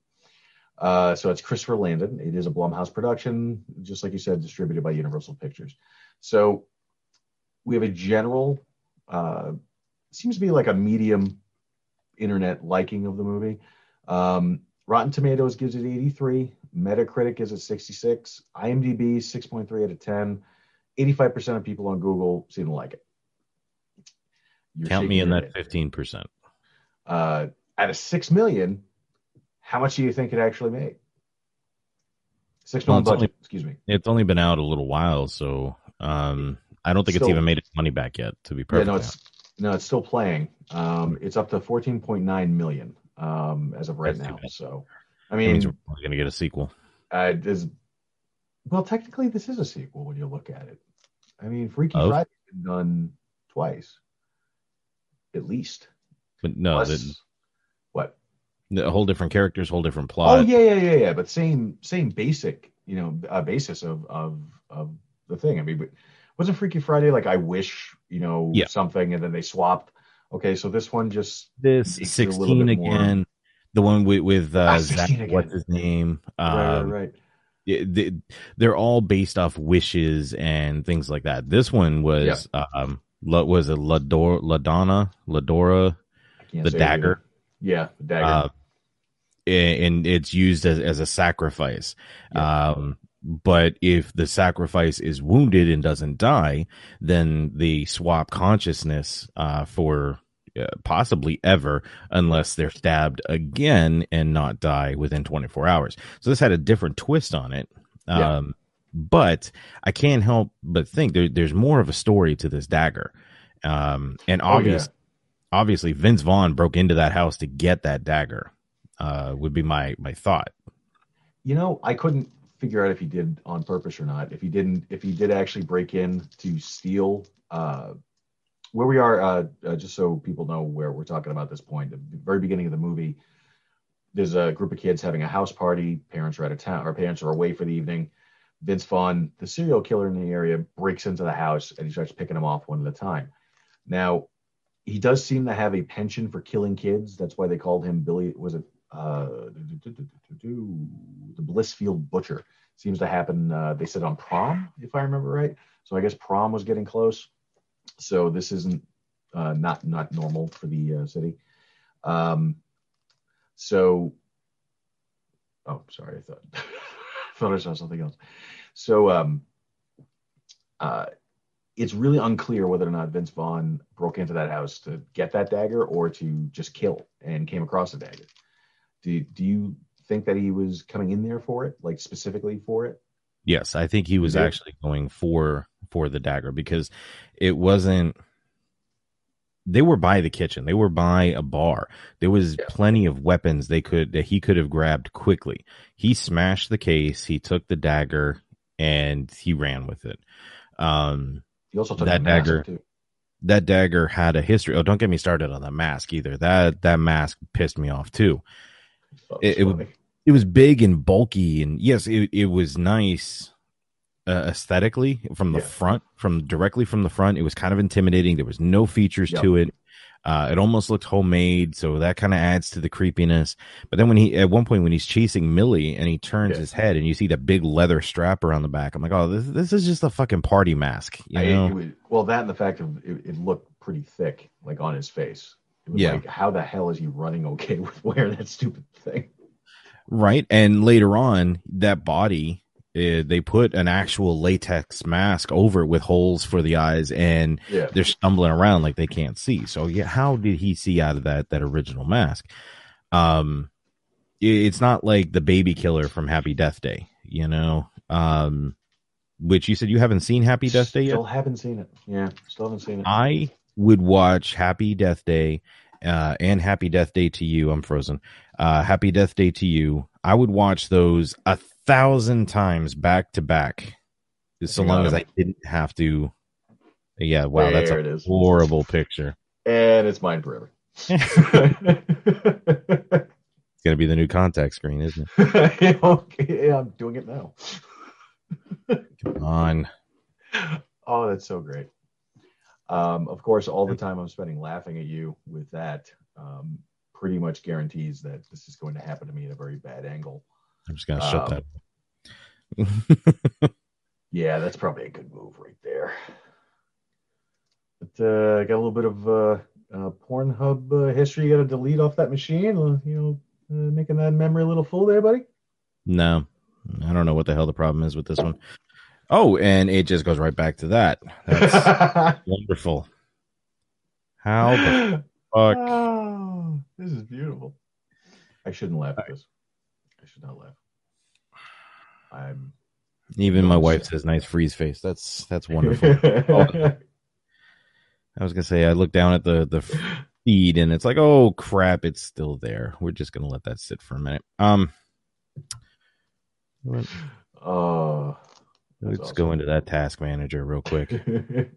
[SPEAKER 9] Uh, so it's Christopher Landon. It is a Blumhouse production, just like you said, distributed by Universal Pictures. So we have a general, uh, seems to be like a medium internet liking of the movie. Um, Rotten Tomatoes gives it 83. Metacritic gives it 66. IMDb 6.3 out of 10. 85% of people on Google seem to like it. You're
[SPEAKER 8] Count me in that
[SPEAKER 9] head.
[SPEAKER 8] 15%.
[SPEAKER 9] Uh, out of 6 million, how much do you think it actually made? Six million
[SPEAKER 8] Well,
[SPEAKER 9] budget,
[SPEAKER 8] only-
[SPEAKER 9] excuse me.
[SPEAKER 8] It's only been out a little while, so um, I don't think it's even made its money back yet. To be
[SPEAKER 9] Yeah,
[SPEAKER 8] perfect,
[SPEAKER 9] no, it's no, it's still playing. Um, it's up to 14.9 million um, as of right
[SPEAKER 8] That's
[SPEAKER 9] now. So, I mean,
[SPEAKER 8] we're probably gonna get a sequel.
[SPEAKER 9] uh, is well, technically, this is a sequel when you look at it. I mean, Freaky
[SPEAKER 8] Of?
[SPEAKER 9] Friday's been done twice, at least.
[SPEAKER 8] But no,
[SPEAKER 9] Plus-
[SPEAKER 8] the,
[SPEAKER 9] what?
[SPEAKER 8] the whole different characters, whole different plot.
[SPEAKER 9] Oh yeah, yeah, yeah, yeah. But same, same basic, you know, uh, basis of of of the thing. I mean, but wasn't Freaky Friday like I wish, you know,
[SPEAKER 8] Yeah.
[SPEAKER 9] something, and then they swapped. Okay, so this one just
[SPEAKER 8] This
[SPEAKER 9] makes it a little
[SPEAKER 8] sixteen
[SPEAKER 9] bit more-
[SPEAKER 8] again, the one with with uh,
[SPEAKER 9] Ah,
[SPEAKER 8] Zach, what's his name?
[SPEAKER 9] right, right,
[SPEAKER 8] Um,
[SPEAKER 9] right.
[SPEAKER 8] yeah, they, they're all based off wishes and things like that. This one was um, La- was it Lador Ladonna Ladora the
[SPEAKER 9] it
[SPEAKER 8] dagger.
[SPEAKER 9] Yeah, the dagger.
[SPEAKER 8] uh, and it's used as, as a sacrifice. Um, but if the sacrifice is wounded and doesn't die, then they swap consciousness uh, for uh, possibly ever, unless they're stabbed again and not die within 24 hours. So this had a different twist on it.
[SPEAKER 9] Yeah.
[SPEAKER 8] Um, but I can't help but think there, there's more of a story to this dagger. Um, and
[SPEAKER 9] Oh, yeah.
[SPEAKER 8] obvious, obviously Vince Vaughn broke into that house to get that dagger. Uh, would be my my thought.
[SPEAKER 9] You know, I couldn't figure out if he did on purpose or not. If he didn't, if he did actually break in to steal, uh, where we are, uh, uh, just so people know where we're talking about this point, the very beginning of the movie, there's a group of kids having a house party. Parents are out of town, or parents are away for the evening. Vince Vaughn, the serial killer in the area, breaks into the house and he starts picking them off one at a time. Now, he does seem to have a penchant for killing kids. That's why they called him Billy. Was it uh, the Blissfield Butcher? Seems to happen. Uh, they said on prom, if I remember right. So I guess prom was getting close. So this isn't uh, not not normal for the uh, city. Um, so, oh, sorry, I thought I thought I saw something else. So, um, uh, it's really unclear whether or not Vince Vaughn broke into that house to get that dagger or to just kill and came across the dagger. Do do you think that he was coming in there for it, like specifically for it?
[SPEAKER 8] Yes, I think he was actually going for for the dagger because it wasn't. They were by the kitchen. They were by a bar. There was
[SPEAKER 9] Yeah.
[SPEAKER 8] plenty of weapons they could that he could have grabbed quickly. He smashed the case. He took the dagger and he ran with it. Um,
[SPEAKER 9] He also took
[SPEAKER 8] that dagger
[SPEAKER 9] too.
[SPEAKER 8] that dagger had a history. Oh, don't get me started on that mask either. That that mask pissed me off too. It, it, was- it was big and bulky, and yes, it it was nice uh, aesthetically from the
[SPEAKER 9] Yeah.
[SPEAKER 8] front, from directly from the front. It was kind of intimidating. There was no features
[SPEAKER 9] Yep.
[SPEAKER 8] to it. Uh, it almost looked homemade, so that kind of adds to the creepiness. But then when he, at one point, when he's chasing Millie and he turns
[SPEAKER 9] Yeah.
[SPEAKER 8] his head and you see that big leather strap around the back, I'm like, oh, this this is just a fucking party mask, you
[SPEAKER 9] I-
[SPEAKER 8] know?
[SPEAKER 9] was- well, that and the fact of it, it looked pretty thick, like on his face. It was
[SPEAKER 8] Yeah.
[SPEAKER 9] like, how the hell is he running okay with wearing that stupid thing?
[SPEAKER 8] Right. And later on, that body, uh, they put an actual latex mask over it with holes for the eyes, and
[SPEAKER 9] Yeah.
[SPEAKER 8] they're stumbling around like they can't see. So, yeah, how did he see out of that that original mask? Um, i- it's not like the baby killer from Happy Death Day, you know. Um, which you said you haven't seen Happy Death Day yet.
[SPEAKER 9] Still haven't seen it. Yeah, still haven't seen it.
[SPEAKER 8] I would watch Happy Death Day uh, and Happy Death Day to You. I'm frozen. Uh, Happy Death Day to You. I would watch those a thousand times back to back, so long as. I didn't have to. Yeah, wow, that's a horrible picture.
[SPEAKER 9] and it's mine forever.
[SPEAKER 8] It's gonna be the new contact screen, isn't it?
[SPEAKER 9] okay, I'm doing it now.
[SPEAKER 8] Come on.
[SPEAKER 9] Oh, that's so great. Um, of course, all the time I'm spending laughing at you with that um, pretty much guarantees that this is going to happen to me at a very bad angle.
[SPEAKER 8] I'm just gonna shut
[SPEAKER 9] Um,
[SPEAKER 8] that.
[SPEAKER 9] Yeah, that's probably a good move right there. But uh, I got a little bit of uh, uh, Pornhub uh, history. You got to delete off that machine. uh, You know, uh, making that memory a little full there, buddy.
[SPEAKER 8] No, I don't know what the hell the problem is with this one. Oh, and it just goes right back to that. That's wonderful. How the fuck?
[SPEAKER 9] Oh, this is beautiful. I shouldn't laugh at this. I should not laugh. I'm.
[SPEAKER 8] Even my wife says nice freeze face. That's that's wonderful. Oh, I was gonna say I look down at the the feed and it's like, oh crap, it's still there. We're just gonna let that sit for a minute. Um, what-
[SPEAKER 9] Oh,
[SPEAKER 8] let's
[SPEAKER 9] that's
[SPEAKER 8] go into that task manager real quick.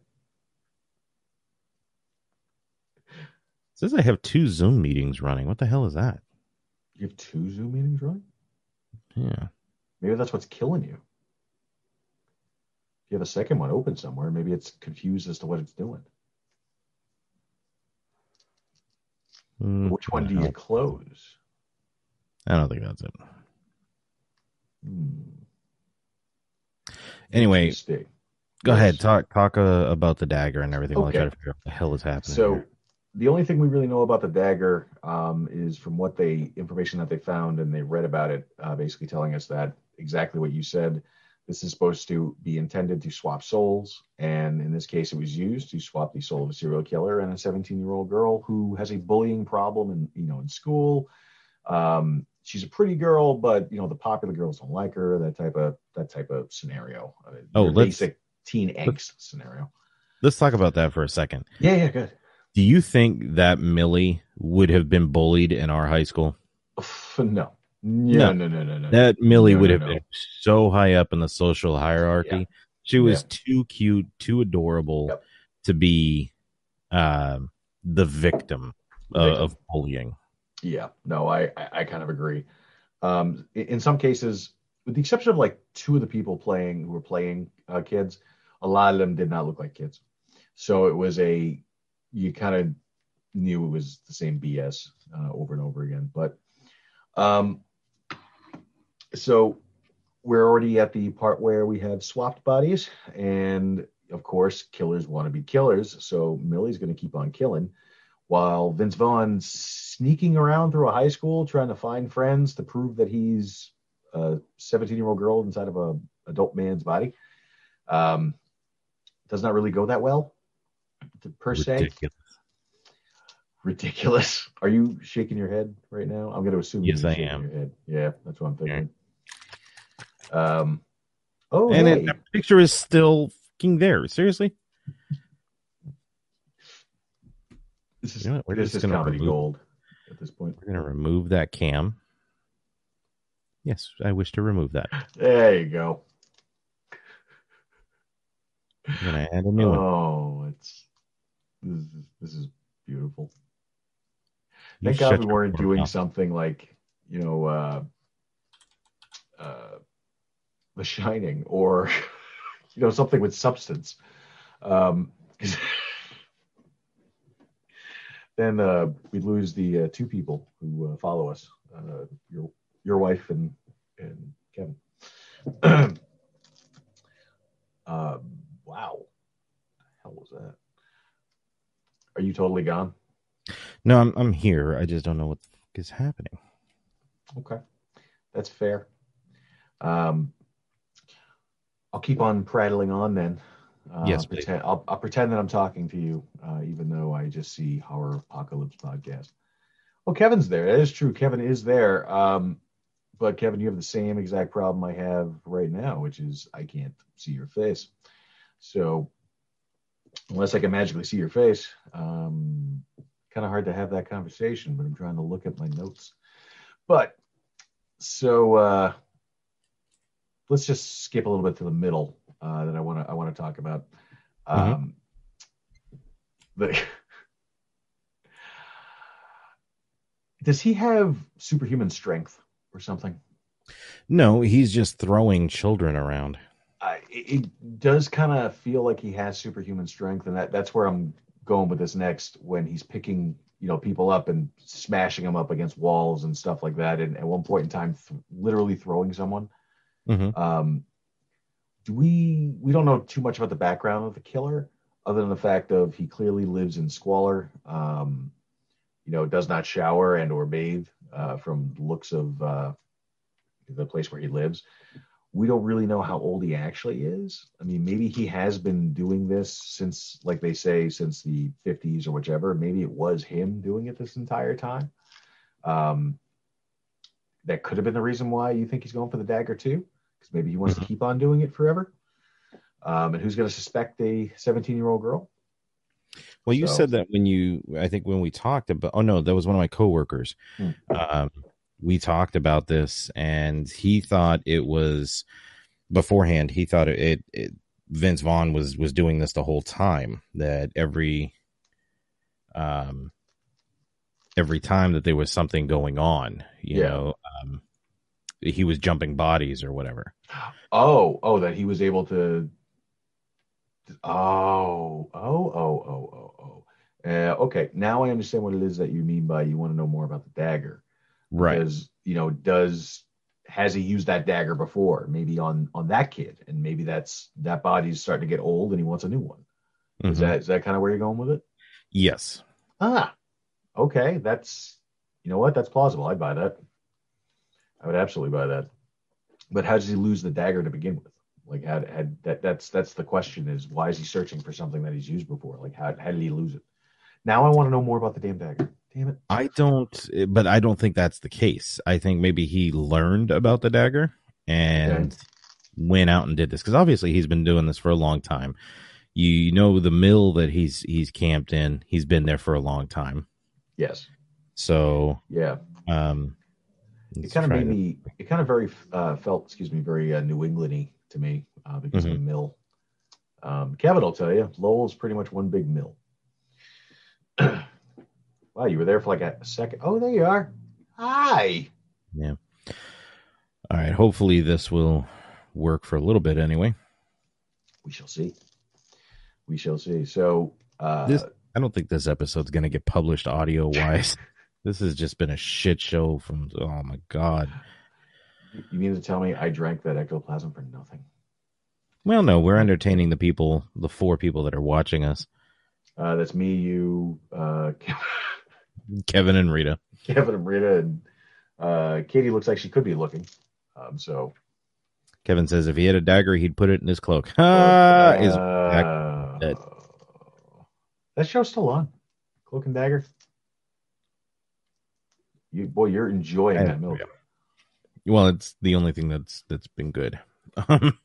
[SPEAKER 8] It says I have two Zoom meetings running. What the hell is that?
[SPEAKER 9] you have two Zoom meetings running?
[SPEAKER 8] Yeah.
[SPEAKER 9] Maybe that's what's killing you. If you have a second one open somewhere, maybe it's confused as to what it's doing.
[SPEAKER 8] Hmm,
[SPEAKER 9] Which one do you close?
[SPEAKER 8] I don't think that's it.
[SPEAKER 9] Hmm.
[SPEAKER 8] Anyway, go ahead. Talk talk uh, about the dagger and everything while I try to figure out what the hell is happening.
[SPEAKER 9] So
[SPEAKER 8] here.
[SPEAKER 9] The only thing we really know about the dagger um, is from what they information that they found and they read about it, uh, basically telling us that exactly what you said. This is supposed to be intended to swap souls, and in this case, it was used to swap the soul of a serial killer and a 17-year-old girl who has a bullying problem, in you know, in school. Um, she's a pretty girl, but you know, the popular girls don't like her. That type of that type of scenario.
[SPEAKER 8] Oh,
[SPEAKER 9] your
[SPEAKER 8] let's-
[SPEAKER 9] basic teen angst scenario.
[SPEAKER 8] let's talk about that for a second.
[SPEAKER 9] Yeah, yeah, good.
[SPEAKER 8] Do you think that Millie would have been bullied in our high school?
[SPEAKER 9] No. No, no, no, no, no.
[SPEAKER 8] That Millie
[SPEAKER 9] No,
[SPEAKER 8] would have
[SPEAKER 9] no.
[SPEAKER 8] been so high up in the social hierarchy.
[SPEAKER 9] Yeah.
[SPEAKER 8] She was
[SPEAKER 9] Yeah.
[SPEAKER 8] too cute, too adorable
[SPEAKER 9] Yep.
[SPEAKER 8] to be um the victim uh, of bullying.
[SPEAKER 9] Yeah, no, I, I, I kind of agree. Um, in, in some cases, with the exception of like two of the people playing who were playing uh, kids, a lot of them did not look like kids. So it was a, you kind of knew it was the same BS uh, over and over again. But, um, so we're already at the part where we have swapped bodies, and of course, killers want to be killers. So Millie's going to keep on killing while Vince Vaughn's sneaking around through a high school trying to find friends to prove that he's a 17 year old girl inside of a adult man's body. Um, does not really go that well, per se.
[SPEAKER 8] Ridiculous.
[SPEAKER 9] Ridiculous. Are you shaking your head right now? I'm going to assume.
[SPEAKER 8] Yes,
[SPEAKER 9] you're
[SPEAKER 8] I am.
[SPEAKER 9] Your head. Yeah, that's what I'm thinking. Um. Oh,
[SPEAKER 8] and
[SPEAKER 9] hey.
[SPEAKER 8] it, that picture is still fucking there. Seriously?
[SPEAKER 9] this is
[SPEAKER 8] You know we're
[SPEAKER 9] this
[SPEAKER 8] just
[SPEAKER 9] is
[SPEAKER 8] gonna
[SPEAKER 9] comedy
[SPEAKER 8] remove-
[SPEAKER 9] gold at this point.
[SPEAKER 8] We're gonna remove that cam. Yes, I wish to remove that.
[SPEAKER 9] There you go.
[SPEAKER 8] I'm gonna add a new one.
[SPEAKER 9] Oh, it's this is, this is beautiful. Thank God we weren't doing
[SPEAKER 8] mouth.
[SPEAKER 9] something like you know uh, uh, The Shining or you know something with substance. Um, then uh, we lose the uh, two people who uh, follow us, uh, your your wife and and Kevin. um, wow, the hell was that? Are you totally gone?
[SPEAKER 8] No, I'm I'm here. I just don't know what the fuck is happening.
[SPEAKER 9] Okay, that's fair. Um, I'll keep on prattling on then. Uh,
[SPEAKER 8] Yes,
[SPEAKER 9] pretend, I'll, I'll pretend that I'm talking to you, uh, even though I just see Horropocalypse podcast. Well, Kevin's there. That is true. Kevin is there. Um, but Kevin, you have the same exact problem I have right now, which is I can't see your face. So unless I can magically see your face, um, kind of hard to have that conversation. But I'm trying to look at my notes. But so uh, let's just skip a little bit to the middle uh, that I want to I want to talk about. Um, the, does he have superhuman strength or something?
[SPEAKER 8] No, he's just throwing children around.
[SPEAKER 9] I, it it does kind of feel like he has superhuman strength, and that, that's where I'm going with this next. When he's picking, you know, people up and smashing them up against walls and stuff like that, and at one point in time, th- literally throwing someone.
[SPEAKER 8] Mhm.
[SPEAKER 9] Um, do we we don't know too much about the background of the killer, other than the fact of he clearly lives in squalor. Um, you know, does not shower and or bathe uh, from looks of uh, the place where he lives we don't really know how old he actually is. I mean, maybe he has been doing this since, like they say, since the 50s or whichever. Maybe it was him doing it this entire time. Um, that could have been the reason why you think he's going for the dagger too, because maybe he wants to keep on doing it forever. Um, and who's going to suspect a 17 year old girl?
[SPEAKER 8] Well, you
[SPEAKER 9] So-
[SPEAKER 8] said that when you, I think when we talked about, oh no, that was one of my coworkers.
[SPEAKER 9] Hmm.
[SPEAKER 8] Um, we talked about this, and he thought it was beforehand. He thought it, it, it Vince Vaughn was was doing this the whole time. That every, um, every time that there was something going on, you
[SPEAKER 9] Yeah.
[SPEAKER 8] know, um, he was jumping bodies or whatever.
[SPEAKER 9] Oh, oh, that he was able to. Oh, oh, oh, oh, oh, oh. Uh, okay, now I understand what it is that you mean by you want to know more about the dagger.
[SPEAKER 8] Right.
[SPEAKER 9] Because you know, does has he used that dagger before? Maybe on on that kid, and maybe that's that body's starting to get old, and he wants a new one. Is
[SPEAKER 8] Mhm.
[SPEAKER 9] that is that kind of where you're going with it?
[SPEAKER 8] Yes.
[SPEAKER 9] Ah, okay, that's you know what, that's plausible. I'd buy that. I would absolutely buy that. But how does he lose the dagger to begin with? Like, how had that? That's that's the question. Is why is he searching for something that he's used before? Like, how how did he lose it? Now I want to know more about the damn dagger. Damn it.
[SPEAKER 8] I don't, but I don't think that's the case. I think maybe he learned about the dagger and went out and did this because obviously he's been doing this for a long time. You know the mill that he's he's camped in. He's been there for a long time.
[SPEAKER 9] Yes.
[SPEAKER 8] So
[SPEAKER 9] Yeah.
[SPEAKER 8] um,
[SPEAKER 9] It kind of made
[SPEAKER 8] to-
[SPEAKER 9] me. It kind of very uh, felt, excuse me, very uh, New Englandy to me uh, because of the mill. Um, Kevin will tell you, Lowell's pretty much one big mill. wow, you were there for like a second. Oh, there you are. Hi.
[SPEAKER 8] Yeah. All right. Hopefully this will work for a little bit anyway.
[SPEAKER 9] We shall see. We shall see. So uh,
[SPEAKER 8] This I don't think this episode's going to get published audio wise. this has just been a shit show from. Oh my god.
[SPEAKER 9] you mean to tell me I drank that ectoplasm for nothing?
[SPEAKER 8] Well, no, we're entertaining the people, the four people that are watching us,
[SPEAKER 9] Uh, that's me, you, uh,
[SPEAKER 8] Kevin and Rita.
[SPEAKER 9] Kevin and Rita, and uh, Katie looks like she could be looking. Um, so
[SPEAKER 8] Kevin says if he had a dagger, he'd put it in his cloak. Ah, is
[SPEAKER 9] Uh,
[SPEAKER 8] dead.
[SPEAKER 9] that show's still on. Cloak and Dagger. You boy, you're enjoying that milk.
[SPEAKER 8] Well, it's the only thing that's that's been good. Um,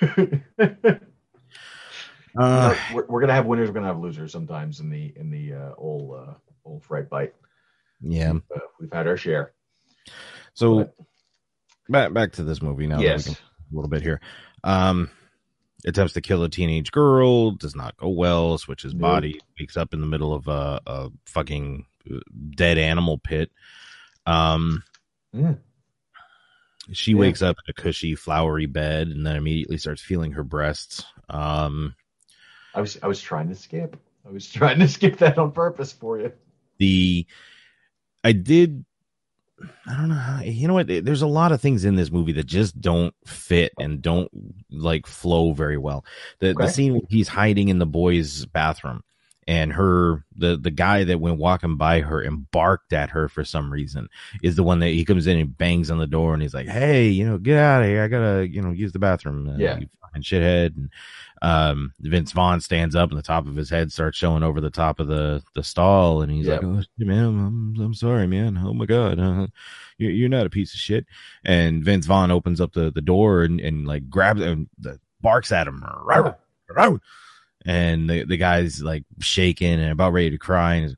[SPEAKER 8] uh,
[SPEAKER 9] we're, we're gonna have winners. We're gonna have losers sometimes in the in the uh, old uh, old fright bite.
[SPEAKER 8] yeah.
[SPEAKER 9] Uh, we've had our share.
[SPEAKER 8] So back back to this movie now.
[SPEAKER 9] Yes.
[SPEAKER 8] a little bit here. Um, attempts to kill a teenage girl, does not go well, switches
[SPEAKER 9] Nope.
[SPEAKER 8] body, wakes up in the middle of a, a fucking uh, dead animal pit. Um,
[SPEAKER 9] Yeah.
[SPEAKER 8] she
[SPEAKER 9] Yeah.
[SPEAKER 8] wakes up in a cushy, flowery bed and then immediately starts feeling her breasts. Um,
[SPEAKER 9] I was I was trying to skip. I was trying to skip that on purpose for you.
[SPEAKER 8] The I did I don't know how you know what there's a lot of things in this movie that just don't fit and don't like flow very well. The the scene where he's hiding in the boys' bathroom and her the the guy that went walking by her and barked at her for some reason is the one that he comes in and bangs on the door and he's like, "Hey, you know, get out of here. I got to, you know, use the bathroom." Uh,
[SPEAKER 9] Yeah.
[SPEAKER 8] you fucking shithead and um Vince Vaughn stands up and the top of his head starts showing over the top of the the stall and he's
[SPEAKER 9] Yeah.
[SPEAKER 8] like, "Oh man, I'm I'm sorry, man. Oh my god, uh, you're you're not a piece of shit." And Vince Vaughn opens up the the door and and like grabs and the barks at him, and the the guy's like shaking and about ready to cry and. He's,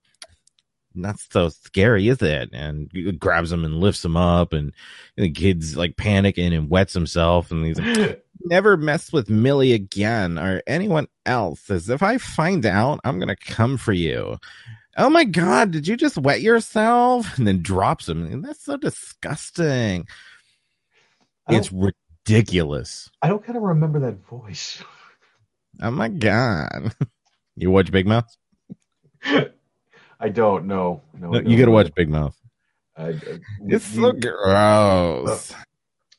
[SPEAKER 8] not so scary, is it? And he grabs him and lifts him up, and the kid's like panicking and wets himself, and he's like, never mess with Millie again or anyone else. As if I find out, I'm gonna come for you. Oh my god, did you just wet yourself? And then drops him. That's so disgusting. It's ridiculous.
[SPEAKER 9] I don't kind of remember that voice.
[SPEAKER 8] Oh my god. You watch Big Mouth?
[SPEAKER 9] I don't know. No,
[SPEAKER 8] No, you gotta
[SPEAKER 9] no.
[SPEAKER 8] watch Big Mouth.
[SPEAKER 9] I- I-
[SPEAKER 8] It's
[SPEAKER 9] we-
[SPEAKER 8] so gross.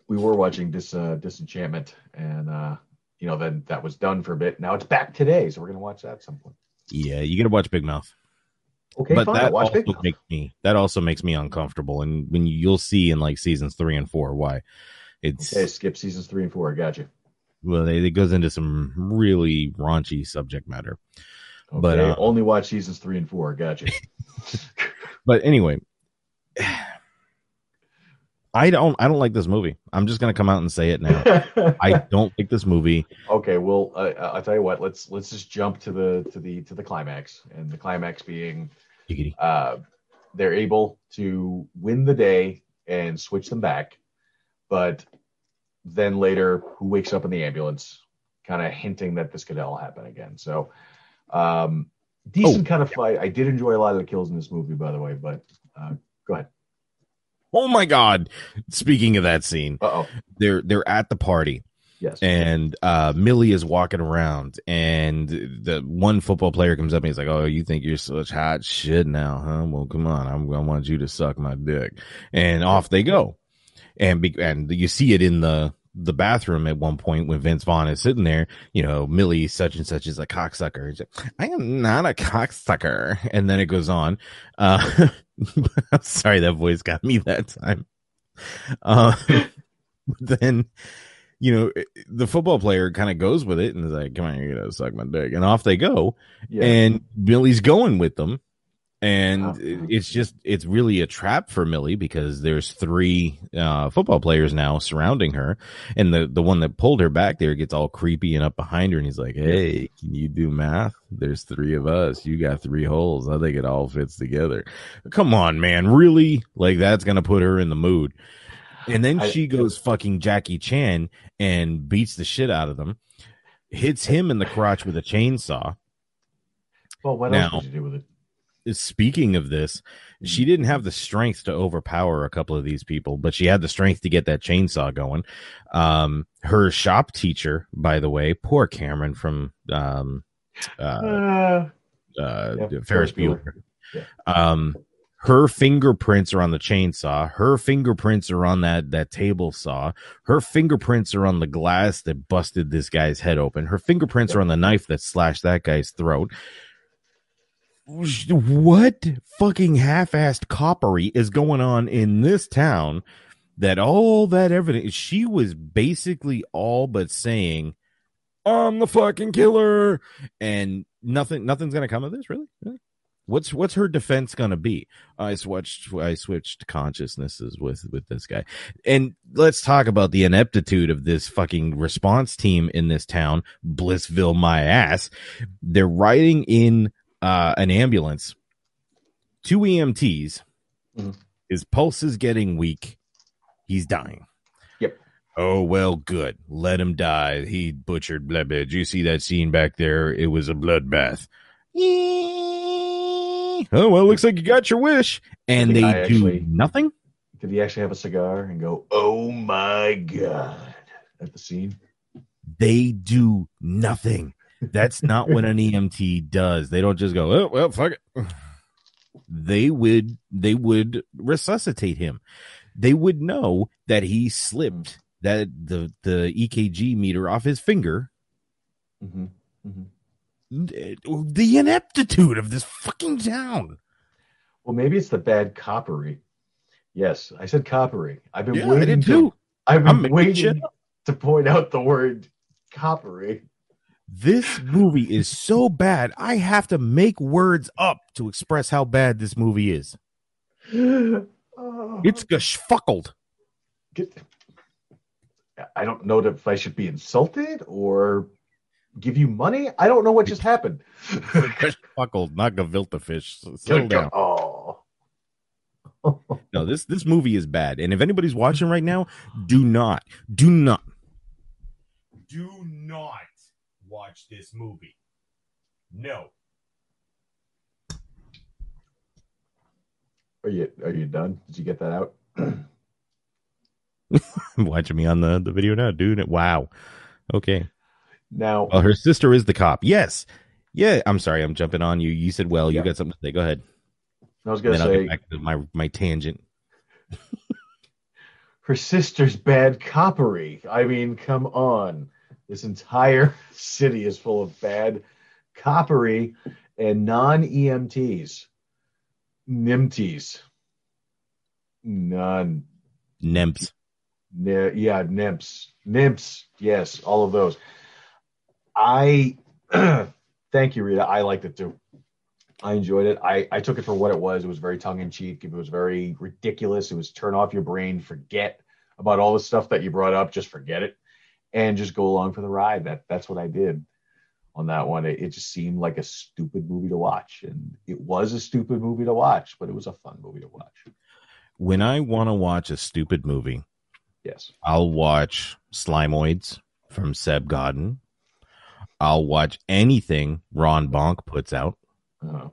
[SPEAKER 9] We were watching Dis uh, Disenchantment, and uh, you know, then that was done for a bit. Now it's back today, so we're gonna watch that at some point.
[SPEAKER 8] Yeah, you gotta watch Big Mouth.
[SPEAKER 9] Okay,
[SPEAKER 8] but
[SPEAKER 9] fine.
[SPEAKER 8] that
[SPEAKER 9] watch
[SPEAKER 8] also
[SPEAKER 9] Big Mouth.
[SPEAKER 8] makes me that also makes me uncomfortable, and when you, you'll see in like seasons three and four why it's
[SPEAKER 9] Okay, skip seasons three and four. I got you.
[SPEAKER 8] well, it, it goes into some really raunchy subject matter.
[SPEAKER 9] Okay,
[SPEAKER 8] But, uh,
[SPEAKER 9] only watch seasons three and four. Got you.
[SPEAKER 8] But anyway, I don't I don't like this movie. I'm just gonna come out and say it now. I don't like this movie.
[SPEAKER 9] okay, well, uh, I'll tell you what. Let's let's just jump to the to the to the climax, and the climax being uh, they're able to win the day and switch them back, but then later, who wakes up in the ambulance, kind of hinting that this could all happen again. So, um, decent kind of fight. I did enjoy a lot of the kills in this movie, by the way. But uh, go ahead.
[SPEAKER 8] Oh my god! Speaking of that scene,
[SPEAKER 9] Uh oh.
[SPEAKER 8] they're they're at the party.
[SPEAKER 9] Yes.
[SPEAKER 8] and uh Millie is walking around and the one football player comes up and he's like, "Oh, you think you're such hot shit now, huh? Well, come on. I'm to want you to suck my dick." And off they go. And be, and you see it in the the bathroom at one point when Vince Vaughn is sitting there, you know, Millie such and such is a cocksucker. He's like, I am not a cocksucker. And then it goes on. Uh sorry that voice got me that time. Uh then you know, the football player kind of goes with it and is like, come on, you're going to suck my dick. And off they go.
[SPEAKER 9] Yeah.
[SPEAKER 8] And Billy's going with them. And
[SPEAKER 9] Uh-huh.
[SPEAKER 8] it's just, it's really a trap for Millie because there's three uh, football players now surrounding her. And the, the one that pulled her back there gets all creepy and up behind her. And he's like, hey, can you do math? There's three of us. You got three holes. I think it all fits together. Come on, man. Really? Like, that's going to put her in the mood. And then
[SPEAKER 9] I-
[SPEAKER 8] she goes fucking Jackie Chan and beats the shit out of them, hits him in the crotch with a chainsaw.
[SPEAKER 9] Well, what
[SPEAKER 8] Now-
[SPEAKER 9] else you do with it?
[SPEAKER 8] Speaking of this, she didn't have the strength to overpower a couple of these people, but she had the strength to get that chainsaw going. Um, her shop teacher, by the way, poor Cameron from um, uh,
[SPEAKER 9] Uh,
[SPEAKER 8] uh,
[SPEAKER 9] Yep,
[SPEAKER 8] Ferris Bueller.
[SPEAKER 9] Yeah.
[SPEAKER 8] Um, her fingerprints are on the chainsaw. Her fingerprints are on that that table saw. Her fingerprints are on the glass that busted this guy's head open. Her fingerprints are on the knife that slashed that guy's throat. What fucking half-assed coppery is going on in this town? That all that evidence, she was basically all but saying, "I'm the fucking killer," and nothing, nothing's gonna come of this. Really? What's what's her defense gonna be? I switched I switched consciousnesses with with this guy, and let's talk about the ineptitude of this fucking response team in this town, Blissville, my ass. They're riding in uh, an ambulance, two EMTs.
[SPEAKER 9] Mhm.
[SPEAKER 8] His pulse is getting weak. He's dying.
[SPEAKER 9] Yep.
[SPEAKER 8] Oh well, good. Let him die. He butchered blah blah. Did you see that scene back there? It was a bloodbath. Oh well, looks like you got your wish. And they
[SPEAKER 9] guy
[SPEAKER 8] do
[SPEAKER 9] actually-
[SPEAKER 8] nothing.
[SPEAKER 9] Did he actually have a cigar and go, "Oh my god," at the scene?
[SPEAKER 8] They do nothing. That's not what an EMT does. They don't just go, oh well, fuck it. They would they would resuscitate him. They would know that he slipped that the the EKG meter off his finger.
[SPEAKER 9] Mm-hmm.
[SPEAKER 8] The ineptitude of this fucking town.
[SPEAKER 9] Well, maybe it's the bad coppery. Yes, I said coppery. I've been
[SPEAKER 8] Yeah,
[SPEAKER 9] waiting to. I've been waiting to point out the word coppery.
[SPEAKER 8] This movie is so bad. I have to make words up to express how bad this movie is. It's geschfuckled.
[SPEAKER 9] I don't know if I should be insulted or give you money. I don't know what just happened.
[SPEAKER 8] Geschfuckled, not gefilte fish. Settle down.
[SPEAKER 9] Oh,
[SPEAKER 8] No, this this movie is bad. And if anybody's watching right now, do not, do not, do not watch this movie. No.
[SPEAKER 9] are you are you done? Did you get that out?
[SPEAKER 8] Watching me on the, the video now, dude. Wow. Okay.
[SPEAKER 9] Now,
[SPEAKER 8] Well, her sister is the cop. Yes. Yeah. I'm sorry. I'm jumping on you. You said, well, you got something to say. Go ahead.
[SPEAKER 9] I was gonna
[SPEAKER 8] I'll
[SPEAKER 9] say
[SPEAKER 8] get back to my, my tangent.
[SPEAKER 9] her sister's bad coppery. I mean, come on. This entire city is full of bad coppery and non EMTs. NIMTs. None.
[SPEAKER 8] Nemps.
[SPEAKER 9] Ne- yeah, NIMPs. NIMPs. Yes, all of those. I thank you, Rita. I liked it too. I enjoyed it. I, I took it for what it was. It was very tongue in cheek. It was very ridiculous. It was turn off your brain, forget about all the stuff that you brought up, just forget it, and just go along for the ride. That that's what I did on that one. It, it just seemed like a stupid movie to watch, and it was a stupid movie to watch, but it was a fun movie to watch.
[SPEAKER 8] When I want to watch a stupid movie,
[SPEAKER 9] Yes.
[SPEAKER 8] I'll watch Slimoids from Seb Godin. I'll watch anything Ron Bonk puts out.
[SPEAKER 9] Uh,